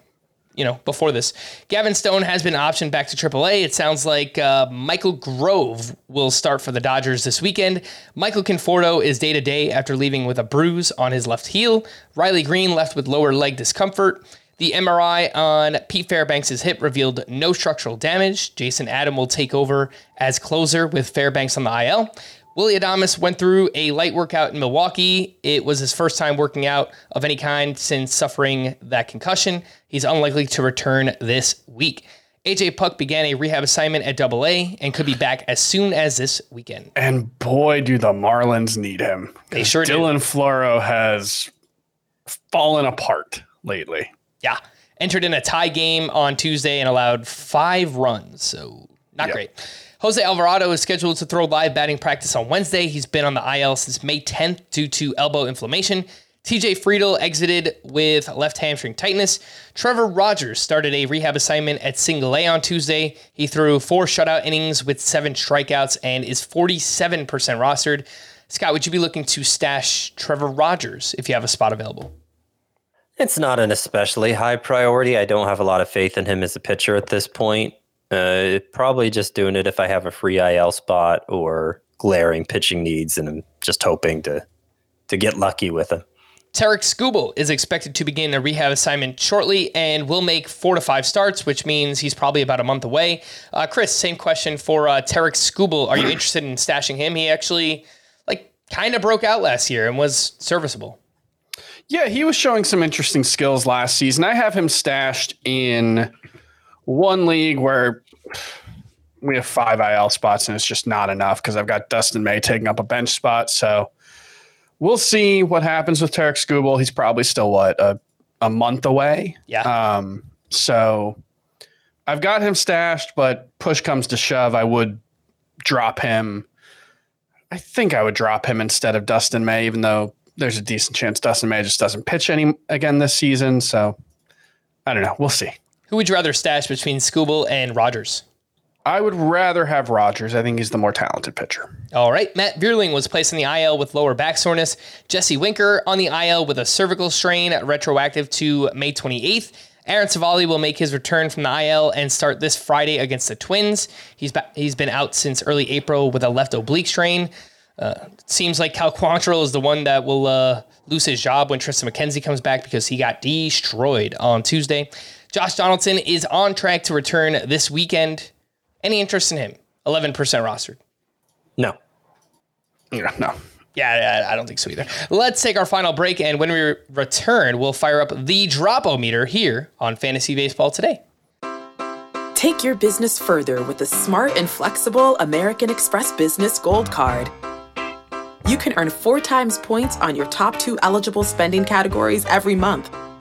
you know, before this, Gavin Stone has been optioned back to AAA. It sounds like uh, Michael Grove will start for the Dodgers this weekend. Michael Conforto is day to day after leaving with a bruise on his left heel. Riley Greene left with lower leg discomfort. The MRI on Pete Fairbanks' hip revealed no structural damage. Jason Adam will take over as closer with Fairbanks on the IL. Willy Adames went through a light workout in Milwaukee. It was his first time working out of any kind since suffering that concussion. He's unlikely to return this week. AJ Puk began a rehab assignment at AA and could be back as soon as this weekend. And boy, do the Marlins need him. They sure do. Dylan Floro has fallen apart lately. Yeah. Entered in a tie game on Tuesday and allowed five runs. So not Yep. great. Jose Alvarado is scheduled to throw live batting practice on Wednesday. He's been on the IL since May 10th due to elbow inflammation. TJ Friedl exited with left hamstring tightness. Trevor Rogers started a rehab assignment at single A on Tuesday. He threw four shutout innings with seven strikeouts and is 47% rostered. Scott, would you be looking to stash Trevor Rogers if you have a spot available? It's not an especially high priority. I don't have a lot of faith in him as a pitcher at this point. Uh, probably just doing it if I have a free IL spot or glaring pitching needs, and I'm just hoping to to get lucky with him. Tarik Skubal is expected to begin a rehab assignment shortly and will make four to five starts, which means he's probably about a month away. Uh, Chris, same question for uh, Tarik Skubal. Are you interested in stashing him? He actually, like, kind of broke out last year and was serviceable. Yeah, he was showing some interesting skills last season. I have him stashed in one league where we have five IL spots and it's just not enough because I've got Dustin May taking up a bench spot. So we'll see what happens with Tarik Skubal. He's probably still what a, a month away. Yeah. Um, so I've got him stashed, but push comes to shove, I would drop him. I think I would drop him instead of Dustin May, even though there's a decent chance Dustin May just doesn't pitch any again this season. So I don't know. We'll see. Who would you rather stash between Skubal and Rogers? I would rather have Rogers. I think he's the more talented pitcher. All right. Matt Vierling was placed in the IL with lower back soreness. Jesse Winker on the IL with a cervical strain retroactive to May 28th. Aaron Civale will make his return from the IL and start this Friday against the Twins. He's ba- he's been out since early April with a left oblique strain. Uh, seems like Cal Quantrill is the one that will uh, lose his job when Triston McKenzie comes back because he got destroyed on Tuesday. Josh Donaldson is on track to return this weekend. Any interest in him? 11% rostered. No, Yeah, no. Yeah, I I don't think so either. Let's take our final break, and when we return, we'll fire up the Drop-O-Meter here on Fantasy Baseball today. Take your business further with the smart and flexible American Express Business Gold Card. You can earn four times points on your top two eligible spending categories every month,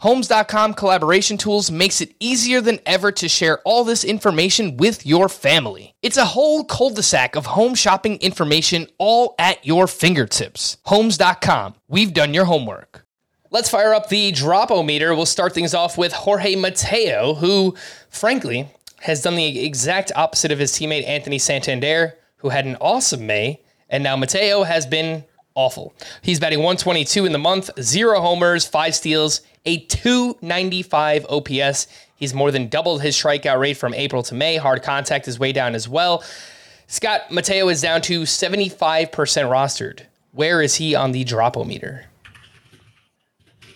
Homes.com collaboration tools makes it easier than ever to share all this information with your family. It's a whole cul-de-sac of home shopping information all at your fingertips. Homes.com. We've done your homework. Let's fire up the Drop-O-Meter. We'll start things off with Jorge Mateo, who, frankly, has done the exact opposite of his teammate Anthony Santander, who had an awesome May, and now Mateo has been awful. He's batting 122 in the month, zero homers, five steals, a 295 OPS. He's more than doubled his strikeout rate from April to May. Hard contact is way down as well. Scott Mateo is down to 75% rostered. Where is he on the Drop-O-Meter?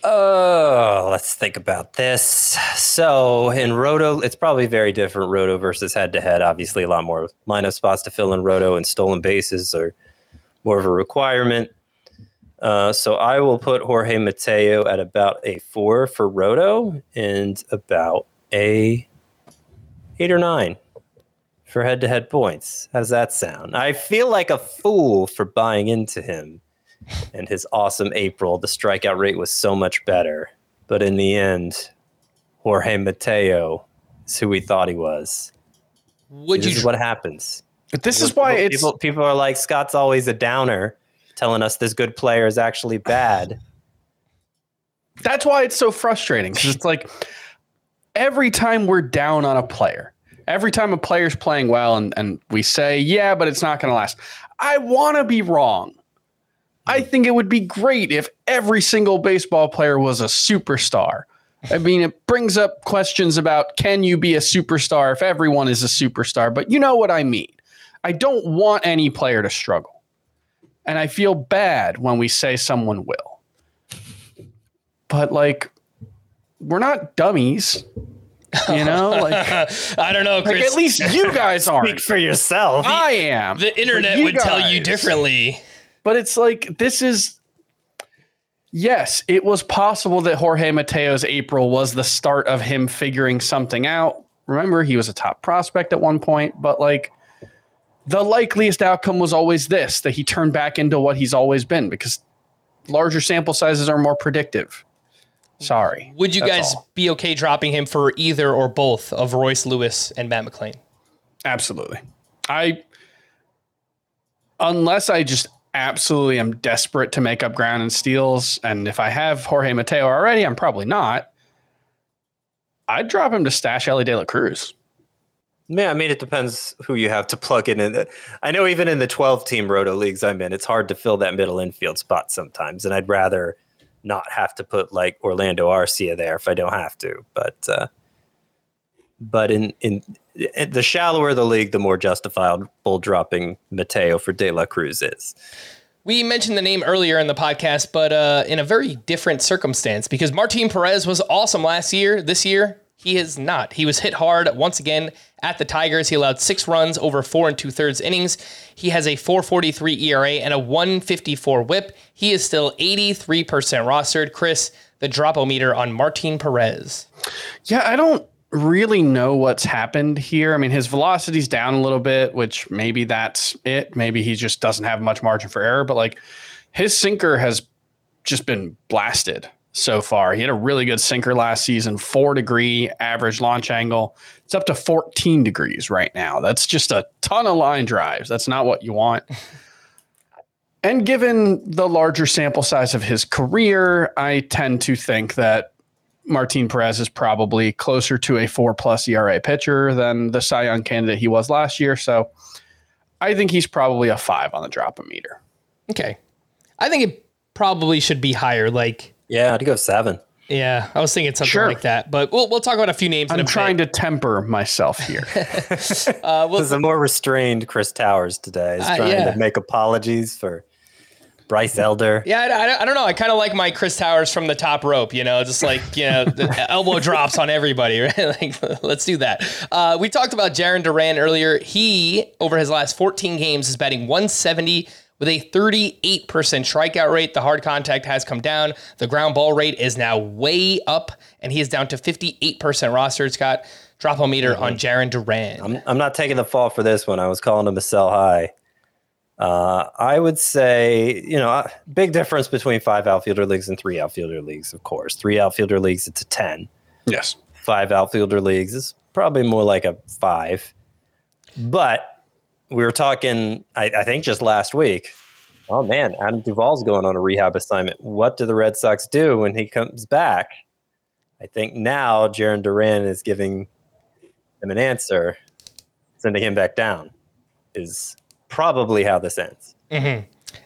Oh, let's think about this. So in Roto, it's probably very different Roto versus head to head. Obviously, a lot more lineup spots to fill in Roto, and stolen bases are more of a requirement. Uh, so I will put Jorge Mateo at about a four for Roto and about a eight or nine for head to head points. How does that sound? I feel like a fool for buying into him and his awesome April. The strikeout rate was so much better. But in the end, Jorge Mateo is who we thought he was. Would This you is what happens. But this is why people, it's people, people are like Scott's always a downer, telling us this good player is actually bad. that's why it's so frustrating because it's like every time we're down on a player, every time a player's playing well and, and we say, yeah, but it's not going to last. I want to be wrong. I mm. think it would be great if every single baseball player was a superstar. I mean, it brings up questions about can you be a superstar if everyone is a superstar? But you know what I mean. I don't want any player to struggle. And I feel bad when we say someone will but like we're not dummies you know like, I don't know, like Chris. at least you guys aren't Speak for yourself. i am the internet would tell you differently. but it's like this is yes it was possible that jorge mateo's april was the start of him figuring something out remember he was a top prospect at one point but like the likeliest outcome was always this that he turned back into what he's always been because larger sample sizes are more predictive sorry Would you guys all. be okay dropping him for either or both of Royce Lewis and Matt McLain? Absolutely. I unless I just absolutely am desperate to make up ground in steals, and if I have Jorge Mateo already, I'm probably not. I'd drop him to stash Elly De La Cruz. Yeah, I mean, it depends who you have to plug in. in the- I know even in the 12 team roto leagues I'm in, it's hard to fill that middle infield spot sometimes. And I'd rather not have to put like Orlando Arcia there if I don't have to. But, uh, but in, in, in the shallower the league, the more justifiable bull dropping Mateo for De La Cruz is. We mentioned the name earlier in the podcast, but uh, in a very different circumstance because Martin Perez was awesome last year. This year, he is not. He was hit hard once again at the Tigers. He allowed six runs over four and two thirds innings. He has a 443 ERA and a 154 whip. He is still 83% rostered. Chris, the Drop-O-Meter on Martin Perez? Yeah, I don't really know what's happened here. I mean, his velocity's down a little bit, which maybe that's it. Maybe he just doesn't have much margin for error, but like his sinker has just been blasted so far. He had a really good sinker last season, four degree average launch angle. It's up to 14 degrees right now. That's just a ton of line drives. That's not what you want. and given the larger sample size of his career, I tend to think that Martin Perez is probably closer to a four plus ERA pitcher than the Cy Young candidate he was last year. So I think he's probably a five on the drop a meter. Okay. I think it probably should be higher. Like, Yeah, I'd go seven. yeah, I was thinking something Sure. like that. But we'll, we'll talk about a few names. I'm a trying bit. to temper myself here. Uh, we'll, This is a more restrained Chris Towers today. He's Uh, trying yeah. to make apologies for Bryce Elder. Yeah, I, I, I don't know. I kind of like my Chris Towers from the top rope, you know, just like, you know, the elbow drops on everybody, right? Like, let's do that. Uh, we talked about Jarren Duran earlier. He, over his last 14 games, is batting 170 with a 38% strikeout rate. The hard contact has come down. The ground ball rate is now way up, and he is down to 58% rostered. Scott, drop a meter on Jarren Duran. I'm, I'm not taking the fall for this one. I was calling him a sell high. Uh, I would say, you know, uh, big difference between five outfielder leagues and three outfielder leagues, of course. Three outfielder leagues, it's a 10. yes. Five outfielder leagues is probably more like a five. But we were talking, I, I think just last week. Oh man, Adam Duvall's going on a rehab assignment. What do the Red Sox do when he comes back? I think now Jarren Duran is giving him an answer, sending him back down. Is probably how this ends. Mm-hmm.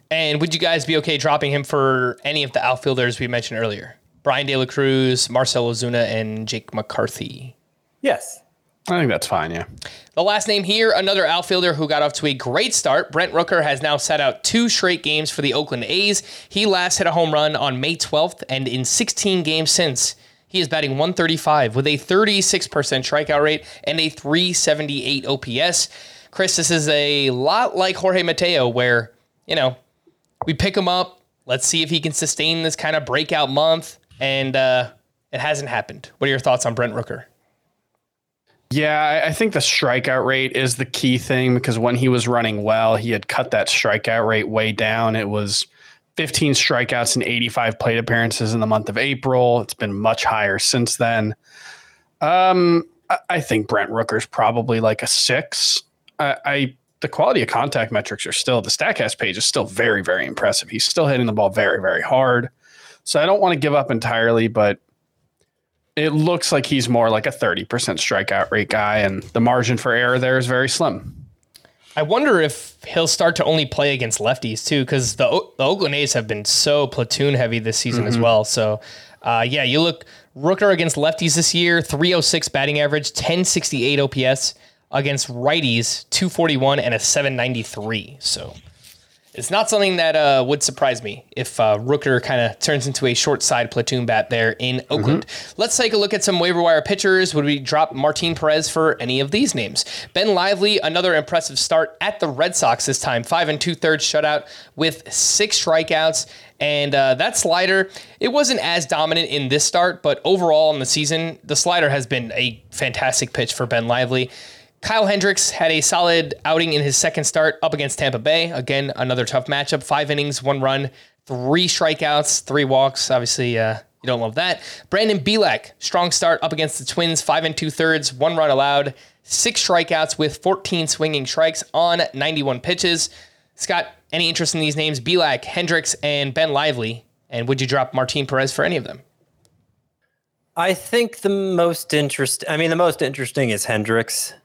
And would you guys be okay dropping him for any of the outfielders we mentioned earlier? Bryan De La Cruz, Marcell Ozuna, and Jake McCarthy. Yes. I think that's fine. Yeah. The last name here, another outfielder who got off to a great start. Brent Rooker has now sat out two straight games for the Oakland A's. He last hit a home run on May 12th, and in 16 games since, he is batting 135 with a 36% strikeout rate and a 378 OPS. Chris, this is a lot like Jorge Mateo, where, you know, we pick him up. Let's see if he can sustain this kind of breakout month. And uh, it hasn't happened. What are your thoughts on Brent Rooker? Yeah, I- think the strikeout rate is the key thing because when he was running well, he had cut that strikeout rate way down. It was 15 strikeouts and 85 plate appearances in the month of April. It's been much higher since then. Um, I- I think Brent Rooker's probably like a six. I, I the quality of contact metrics are still the Statcast page is still very very impressive. He's still hitting the ball very very hard. So I don't want to give up entirely, but it looks like he's more like a 30% strikeout rate guy, and the margin for error there is very slim. I wonder if he'll start to only play against lefties too, because the, O- the Oakland A's have been so platoon heavy this season as well. So, uh, yeah, you look Rooker against lefties this year, 306 batting average, 1068 OPS against righties, 241 and a 793. So, it's not something that uh, would surprise me if uh, Rooker kind of turns into a short side platoon bat there in Oakland. Let's take a look at some waiver wire pitchers. Would we drop Martin Perez for any of these names? Ben Lively, another impressive start at the Red Sox this time, five and two thirds shutout with six strikeouts. And uh, that slider, it wasn't as dominant in this start, but overall in the season, the slider has been a fantastic pitch for Ben Lively. Kyle Hendricks had a solid outing in his second start up against Tampa Bay. Again, another tough matchup. Five innings, one run, three strikeouts, three walks. Obviously, uh, you don't love that. Brandon Belak, strong start up against the Twins, five and two thirds, one run allowed, six strikeouts with 14 swinging strikes on 91 pitches. Scott, any interest in these names? Belak, Hendricks, and Ben Lively. And would you drop Martin Perez for any of them? I think the most interest. I mean, the most interesting is Hendricks,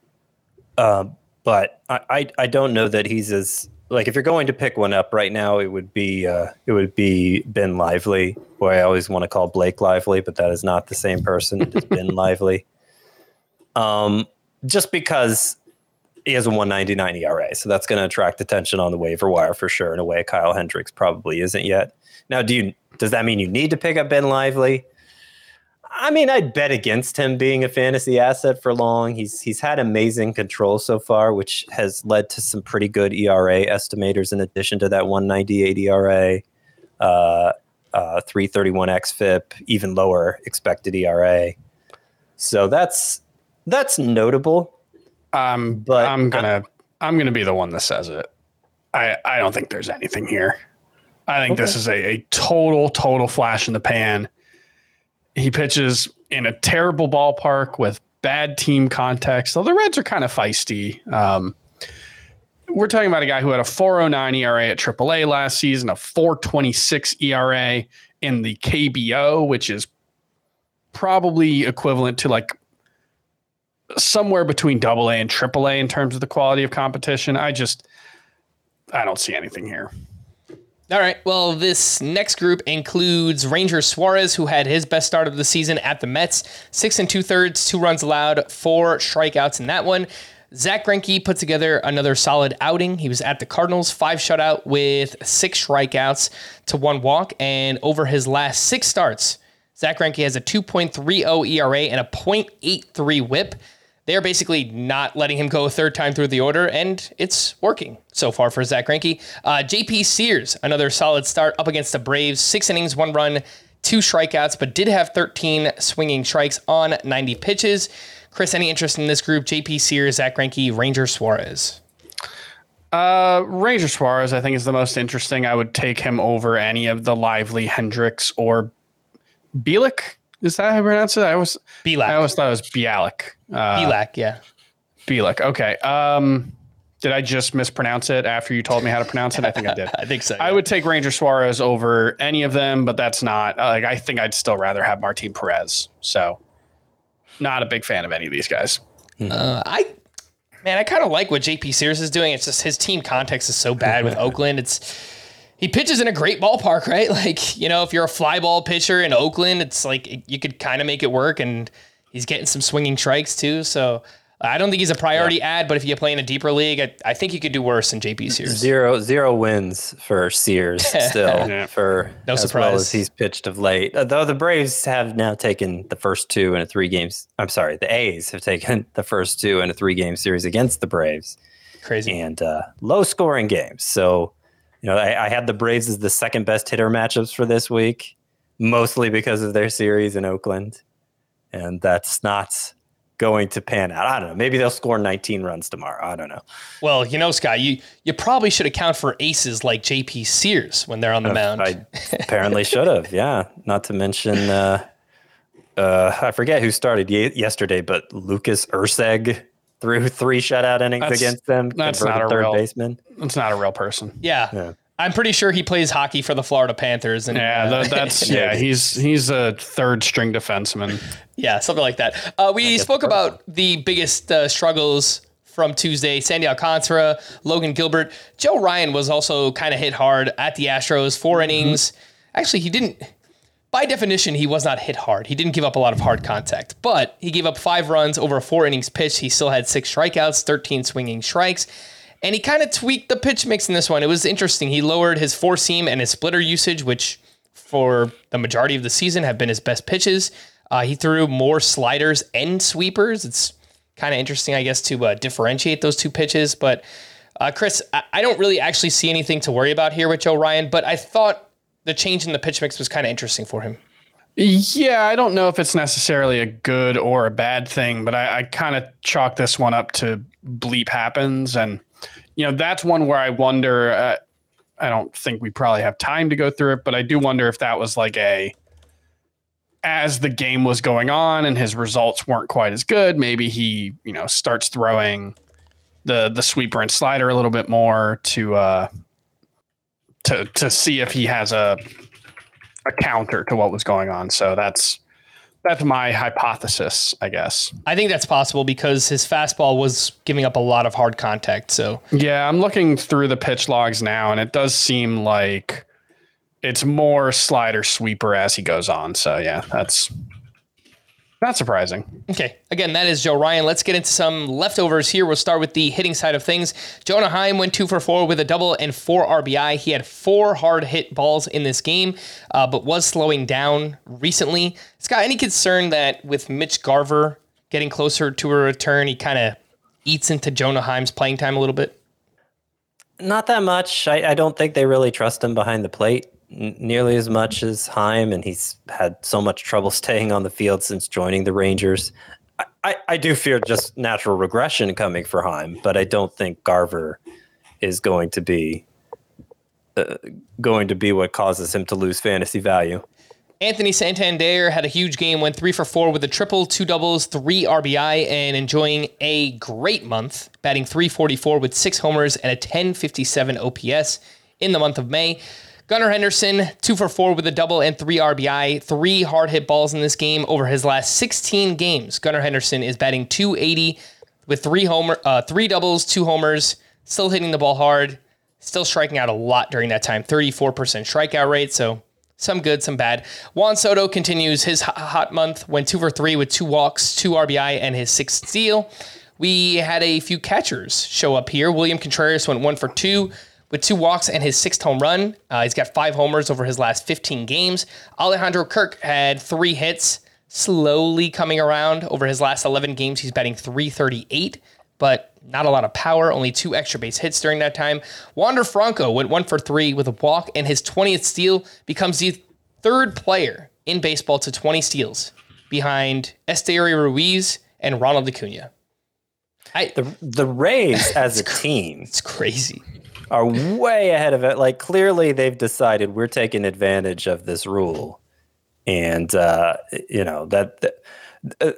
uh, but I, I I don't know that he's as like if you're going to pick one up right now, it would be uh, it would be Ben Lively, who I always want to call Blake Lively, but that is not the same person. It is Ben Lively. Um, just because he has a 199 ERA, so that's going to attract attention on the waiver wire for sure. In a way, Kyle Hendricks probably isn't yet. Now, do you does that mean you need to pick up Ben Lively? I mean, I'd bet against him being a fantasy asset for long. He's he's had amazing control so far, which has led to some pretty good ERA estimators in addition to that 198 ERA. Uh, uh, 331 xFIP, even lower expected ERA. So that's that's notable. Um, But I'm gonna I'm gonna be the one that says it. I I don't think there's anything here. I think this is a, a total total flash in the pan. He pitches in a terrible ballpark with bad team context. So the Reds are kind of feisty. Um, we're talking about a guy who had a 409 ERA at AAA last season, a 426 ERA in the KBO, which is probably equivalent to like somewhere between double A and triple A in terms of the quality of competition. I just I don't see anything here. All right. Well, this next group includes Ranger Suarez, who had his best start of the season at the Mets. Six and two thirds, two runs allowed, four strikeouts in that one. Zach Greinke put together another solid outing. He was at the Cardinals, five shutout with six strikeouts to one walk. And over his last six starts, Zach Greinke has a 2.30 ERA and a 0.83 whip. They're basically not letting him go a third time through the order, and it's working so far for Zach Greinke. Uh, JP Sears, another solid start up against the Braves. Six innings, one run, two strikeouts, but did have 13 swinging strikes on 90 pitches. Chris, any interest in this group? JP Sears, Zach Greinke, Ranger Suarez. Uh, Ranger Suarez, I think, is the most interesting. I would take him over any of the lively Hendricks or Bielik. Is that how you pronounce it? I was Bielak. I always thought it was Bialik. Uh, Bielak, yeah. Bielik. Okay. Um, did I just mispronounce it after you told me how to pronounce it? I think I did. I think so. I would take Ranger Suarez over any of them, but that's not like I think I'd still rather have Martin Perez. So, not a big fan of any of these guys. Uh, I man, I kind of like what JP Sears is doing. It's just his team context is so bad with Oakland. It's he pitches in a great ballpark, right? Like you know, if you're a fly ball pitcher in Oakland, it's like you could kind of make it work, and he's getting some swinging strikes too. So I don't think he's a priority ad, but if you play in a deeper league, I, I think you could do worse than JP Sears. Zero zero wins for Sears still Yeah. for No as surprise. well as he's pitched of late. Uh, Though the Braves have now taken the first two in a three games. I'm sorry, the A's have taken the first two in a three game series against the Braves Crazy. and uh, low scoring games. So, you know, I, I had the Braves as the second best hitter matchups for this week, mostly because of their series in Oakland, and that's not going to pan out. I don't know. Maybe they'll score 19 runs tomorrow. I don't know. Well, you know, Scott, you you probably should account for aces like JP Sears when they're on the mound. I apparently should have. Yeah. Not to mention, uh, uh, I forget who started ye- yesterday, but Lucas Erceg threw three shutout innings That's- against them. that's not a third real- baseman. That's not a real person. yeah. Yeah. I'm pretty sure he plays hockey for the Florida Panthers. And Yeah, uh, that, that's yeah. He's he's a third string defenseman. Yeah, something like that. Uh, we spoke about the biggest uh, struggles from Tuesday. Sandy Alcantara, Logan Gilbert, Joe Ryan was also kind of hit hard at the Astros. 4 innings. Actually, he didn't. By definition, he was not hit hard. He didn't give up a lot of hard contact, but he gave up five runs over four innings pitched. He still had six strikeouts, 13 swinging strikes. And he kind of tweaked the pitch mix in this one. It was interesting. He lowered his four seam and his splitter usage, which for the majority of the season have been his best pitches. Uh, he threw more sliders and sweepers. It's kind of interesting, I guess, to uh, differentiate those two pitches. But uh, Chris, I-, I don't really actually see anything to worry about here with Joe Ryan, but I thought the change in the pitch mix was kind of interesting for him. Yeah, I don't know if it's necessarily a good or a bad thing, but I, I kind of chalk this one up to bleep happens, and you know that's one where I wonder. Uh, I don't think we probably have time to go through it, but I do wonder if that was like a as the game was going on and his results weren't quite as good. Maybe he you know starts throwing the the sweeper and slider a little bit more to uh to to see if he has a a counter to what was going on. So that's that's my hypothesis, I guess. I think that's possible because his fastball was giving up a lot of hard contact. So Yeah, I'm looking through the pitch logs now, and it does seem like it's more slider sweeper as he goes on. So yeah, that's not surprising. Okay. Again, that is Joe Ryan. Let's get into some leftovers here. We'll start with the hitting side of things. Jonah Heim went two for four with a double and four RBI. He had four hard hit balls in this game, uh, but was slowing down recently. Scott, any concern that with Mitch Garver getting closer to a return, he kind of eats into Jonah Heim's playing time a little bit? Not that much. I, I don't think they really trust him behind the plate n- nearly as much as Heim, and he's had so much trouble staying on the field since joining the Rangers. I, I, I do fear just natural regression coming for Heim, but I don't think Garver is going to be uh, going to be what causes him to lose fantasy value. Anthony Santander had a huge game, went three for four with a triple, two doubles, three RBI, and enjoying a great month, batting 344 with six homers and a 1057 OPS in the month of May. Gunnar Henderson, two for four with a double and three RBI, three hard hit balls in this game over his last 16 games. Gunnar Henderson is batting 280 with three homer, uh, three doubles, two homers, still hitting the ball hard, still striking out a lot during that time. 34% strikeout rate, so some good, some bad. Juan Soto continues his hot- month, went two for three with two walks, two RBI, and his sixth steal. We had a few catchers show up here. William Contreras went one for two with two walks and his sixth home run. Uh, he's got five homers over his last 15 games. Alejandro Kirk had three hits, slowly coming around over his last 11 games. He's batting 338, but not a lot of power, only two extra base hits during that time. Wander Franco went one for three with a walk, and his 20th steal becomes the third player in baseball to 20 steals behind Esteury Ruiz and Ronald Acuna. I, The the Rays as a team it's crazy. Are way ahead of it. Like clearly they've decided we're taking advantage of this rule, and uh, you know that. that uh,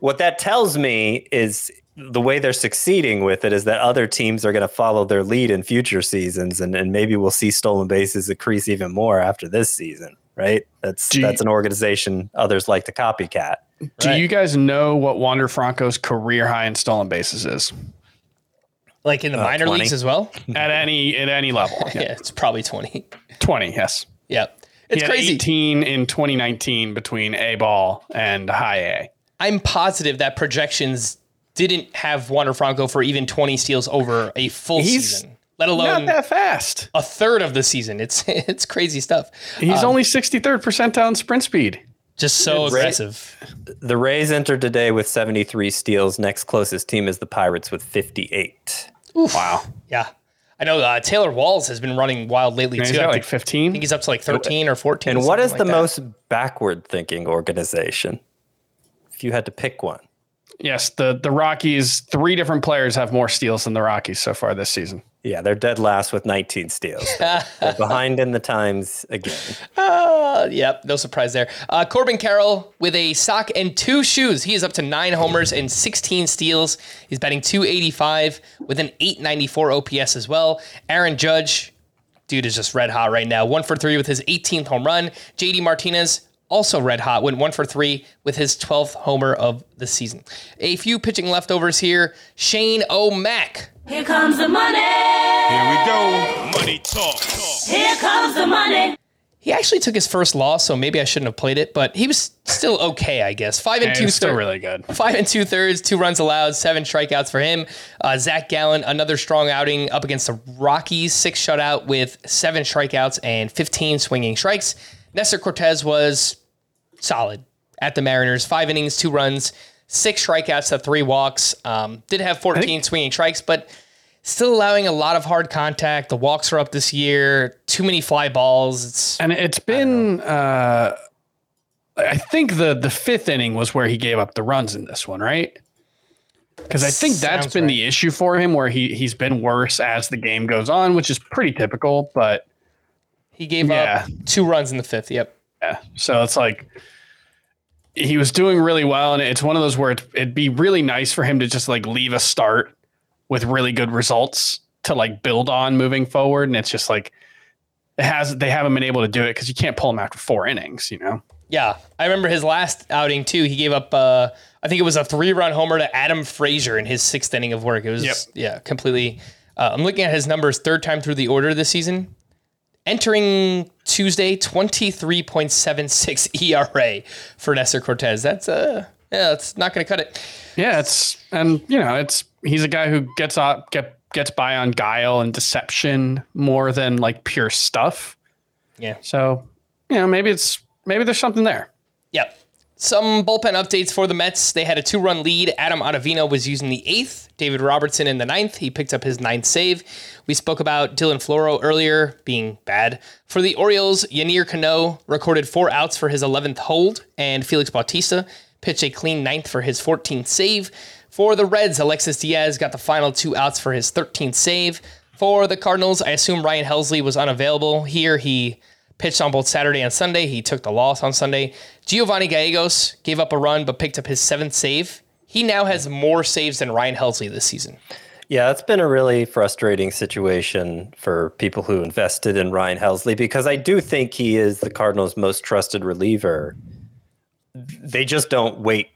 what that tells me is the way they're succeeding with it is that other teams are going to follow their lead in future seasons, and, and maybe we'll see stolen bases increase even more after this season. Right? That's Do you- that's an organization others like to copycat. Do you guys know what Wander Franco's career high in stolen bases is Like in the minor 20. leagues as well. at any at any level? Yeah, it's probably 20. Twenty, yes. Yeah. It's he had crazy. 18 in 2019 between A ball and high A. I'm positive that projections didn't have Wander Franco for even 20 steals over a full He's season, let Not alone that fast. a third of the season. It's it's crazy stuff. He's Um, only 63rd percentile in sprint speed. Just so Right. aggressive. The Rays entered today with 73 steals. Next closest team is the Pirates with 58. Wow. Yeah. I know uh, Taylor Walls has been running wild lately He's too. got I like think, I think he's up to like 13 or 14. And what is something the that. most backward thinking organization? If you had to pick one. Yes, the the Rockies. Three different players have more steals than the Rockies so far this season. Yeah, they're dead last with 19 steals. They're, behind in the times again. Uh, yep, no surprise there. Uh, Corbin Carroll with a sock and two shoes. He is up to nine homers and 16 steals. He's batting 285 with an 894 OPS as well. Aaron Judge, dude is just red hot right now. One for three with his 18th home run. JD Martinez, also red hot, went one for three with his 12th homer of the season. A few pitching leftovers here. Shane O'Mac. Here comes the money. Here we go. Money talk. Here comes the money. He actually took his first loss, so maybe I shouldn't have played it, but he was still okay, I guess. Five and And two it's still thir- really good. Five and two thirds, two runs allowed, seven strikeouts for him. Uh, Zach Gallen, another strong outing up against the Rockies, six shutout with seven strikeouts and 15 swinging strikes. Nestor Cortes was solid at the Mariners, five innings, two runs, six strikeouts to three walks. Um, did have 14 swinging strikes, but still allowing a lot of hard contact. The walks are up this year, too many fly balls. It's And it's been, uh, I think the the fifth inning was where he gave up the runs in this one, right? Because I think that's Sounds been right. the issue for him, where he he's been worse as the game goes on, which is pretty typical. But he gave Yeah. up two runs in the fifth. Yep. yeah, so it's like he was doing really well, and it's one of those where it, it'd be really nice for him to just like leave a start with really good results to like build on moving forward. And it's just like it has they haven't been able to do it because you can't pull him after four innings, you know. Yeah, I remember his last outing too. He gave up, uh, I think it was a three-run homer to Adam Frazier in his sixth inning of work. It was, Yep. yeah, completely. Uh, I'm looking at his numbers, third time through the order this season. Entering Tuesday, 23.76 ERA for Nestor Cortes. That's uh, yeah, that's not going to cut it. Yeah, it's and you know it's he's a guy who gets up get gets by on guile and deception more than like pure stuff. Yeah. So you know maybe it's maybe there's something there. Yep. Some bullpen updates for the Mets. They had a two run lead. Adam Ottavino was using the eighth, David Robertson in the ninth. He picked up his ninth save. We spoke about Dylan Floro earlier being bad. For the Orioles, Yennier Cano recorded four outs for his 11th hold, and Felix Bautista pitched a clean ninth for his 14th save. For the Reds, Alexis Diaz got the final two outs for his 13th save. For the Cardinals, I assume Ryan Helsley was unavailable. Here, he pitched on both Saturday and Sunday. He took the loss on Sunday. Giovanni Gallegos gave up a run but picked up his seventh save. He now has more saves than Ryan Helsley this season. Yeah, it's been a really frustrating situation for people who invested in Ryan Helsley because I do think he is the Cardinals' most trusted reliever. They just don't wait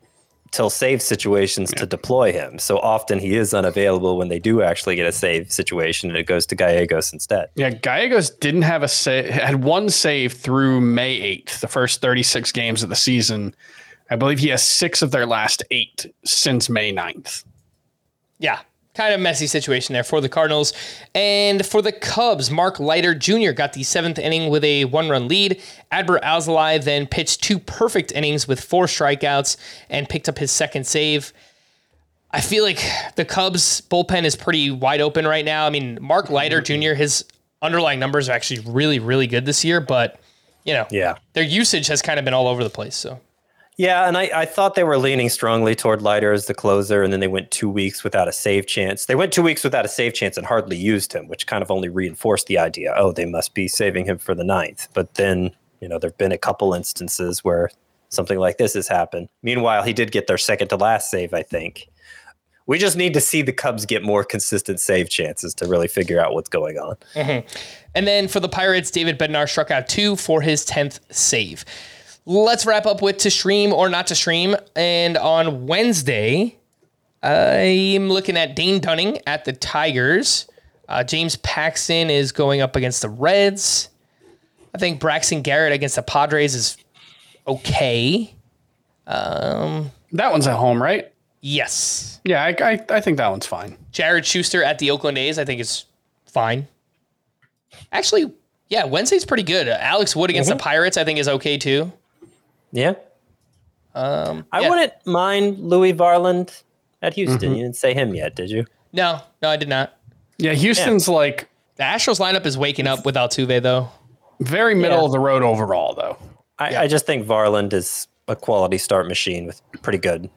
till save situations to deploy him. So often he is unavailable when they do actually get a save situation and it goes to Gallegos instead. Yeah, Gallegos didn't have a save, had one save through May 8th, the first 36 games of the season. I believe he has six of their last eight since May 9th. Yeah, kind of messy situation there for the Cardinals. And for the Cubs, Mark Leiter Jr. got the seventh inning with a one run lead. Adbert Alzolay then pitched two perfect innings with four strikeouts and picked up his second save. I feel like the Cubs bullpen is pretty wide open right now. I mean, Mark Leiter Jr., his underlying numbers are actually really, really good this year, but you know, Yeah. their usage has kind of been all over the place. So Yeah, and I, I thought they were leaning strongly toward Leiter as the closer, and then they went two weeks without a save chance. They went two weeks without a save chance and hardly used him, which kind of only reinforced the idea, oh, they must be saving him for the ninth. But then, you know, there have been a couple instances where something like this has happened. Meanwhile, he did get their second to last save, I think. We just need to see the Cubs get more consistent save chances to really figure out what's going on. Mm-hmm. And then for the Pirates, David Bednar struck out two for his 10th save. Let's wrap up with to stream or not to stream. And on Wednesday, I'm looking at Dane Dunning at the Tigers. Uh, James Paxton is going up against the Reds. I think Braxton Garrett against the Padres is okay. Um, That one's at home, right? yes. Yeah, I, I, I think that one's fine. Jared Schuster at the Oakland A's, I think is fine. Actually, yeah, Wednesday's pretty good. Uh, Alex Wood against the Pirates, I think, is okay too. Yeah. Um, I yeah. wouldn't mind Louis Varland at Houston. You didn't say him yet, did you? No, no, I did not. Yeah, Houston's like The Astros lineup is waking up with Altuve though. very middle Yeah. of the road overall, though. I, I just think Varland is a quality start machine with pretty good,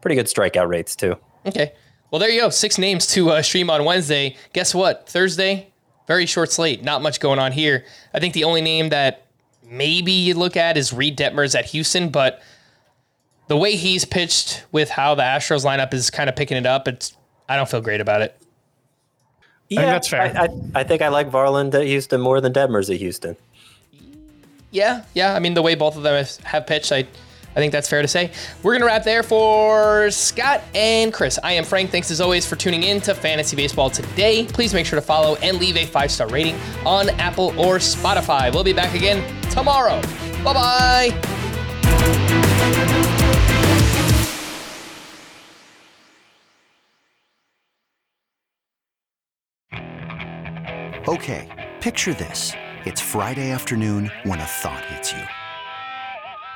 pretty good strikeout rates too. Okay. Well, there you go. Six names to uh, stream on Wednesday. Guess what? Thursday, very short slate. Not much going on here. I think the only name that maybe you look at is Reid Detmers at Houston, but the way he's pitched with how the Astros lineup is kind of picking it up, it's I don't feel great about it. Yeah, that's fair. I, I, I think I like Varland at Houston more than Detmers at Houston. Yeah, yeah. I mean, the way both of them have- have pitched, I, I think that's fair to say. We're gonna wrap there for Scott and Chris. I am Frank. Thanks as always for tuning in to Fantasy Baseball today. Please make sure to follow and leave a five star rating on Apple or Spotify. We'll be back again tomorrow. Bye bye. Okay, picture this. It's Friday afternoon when a thought hits you.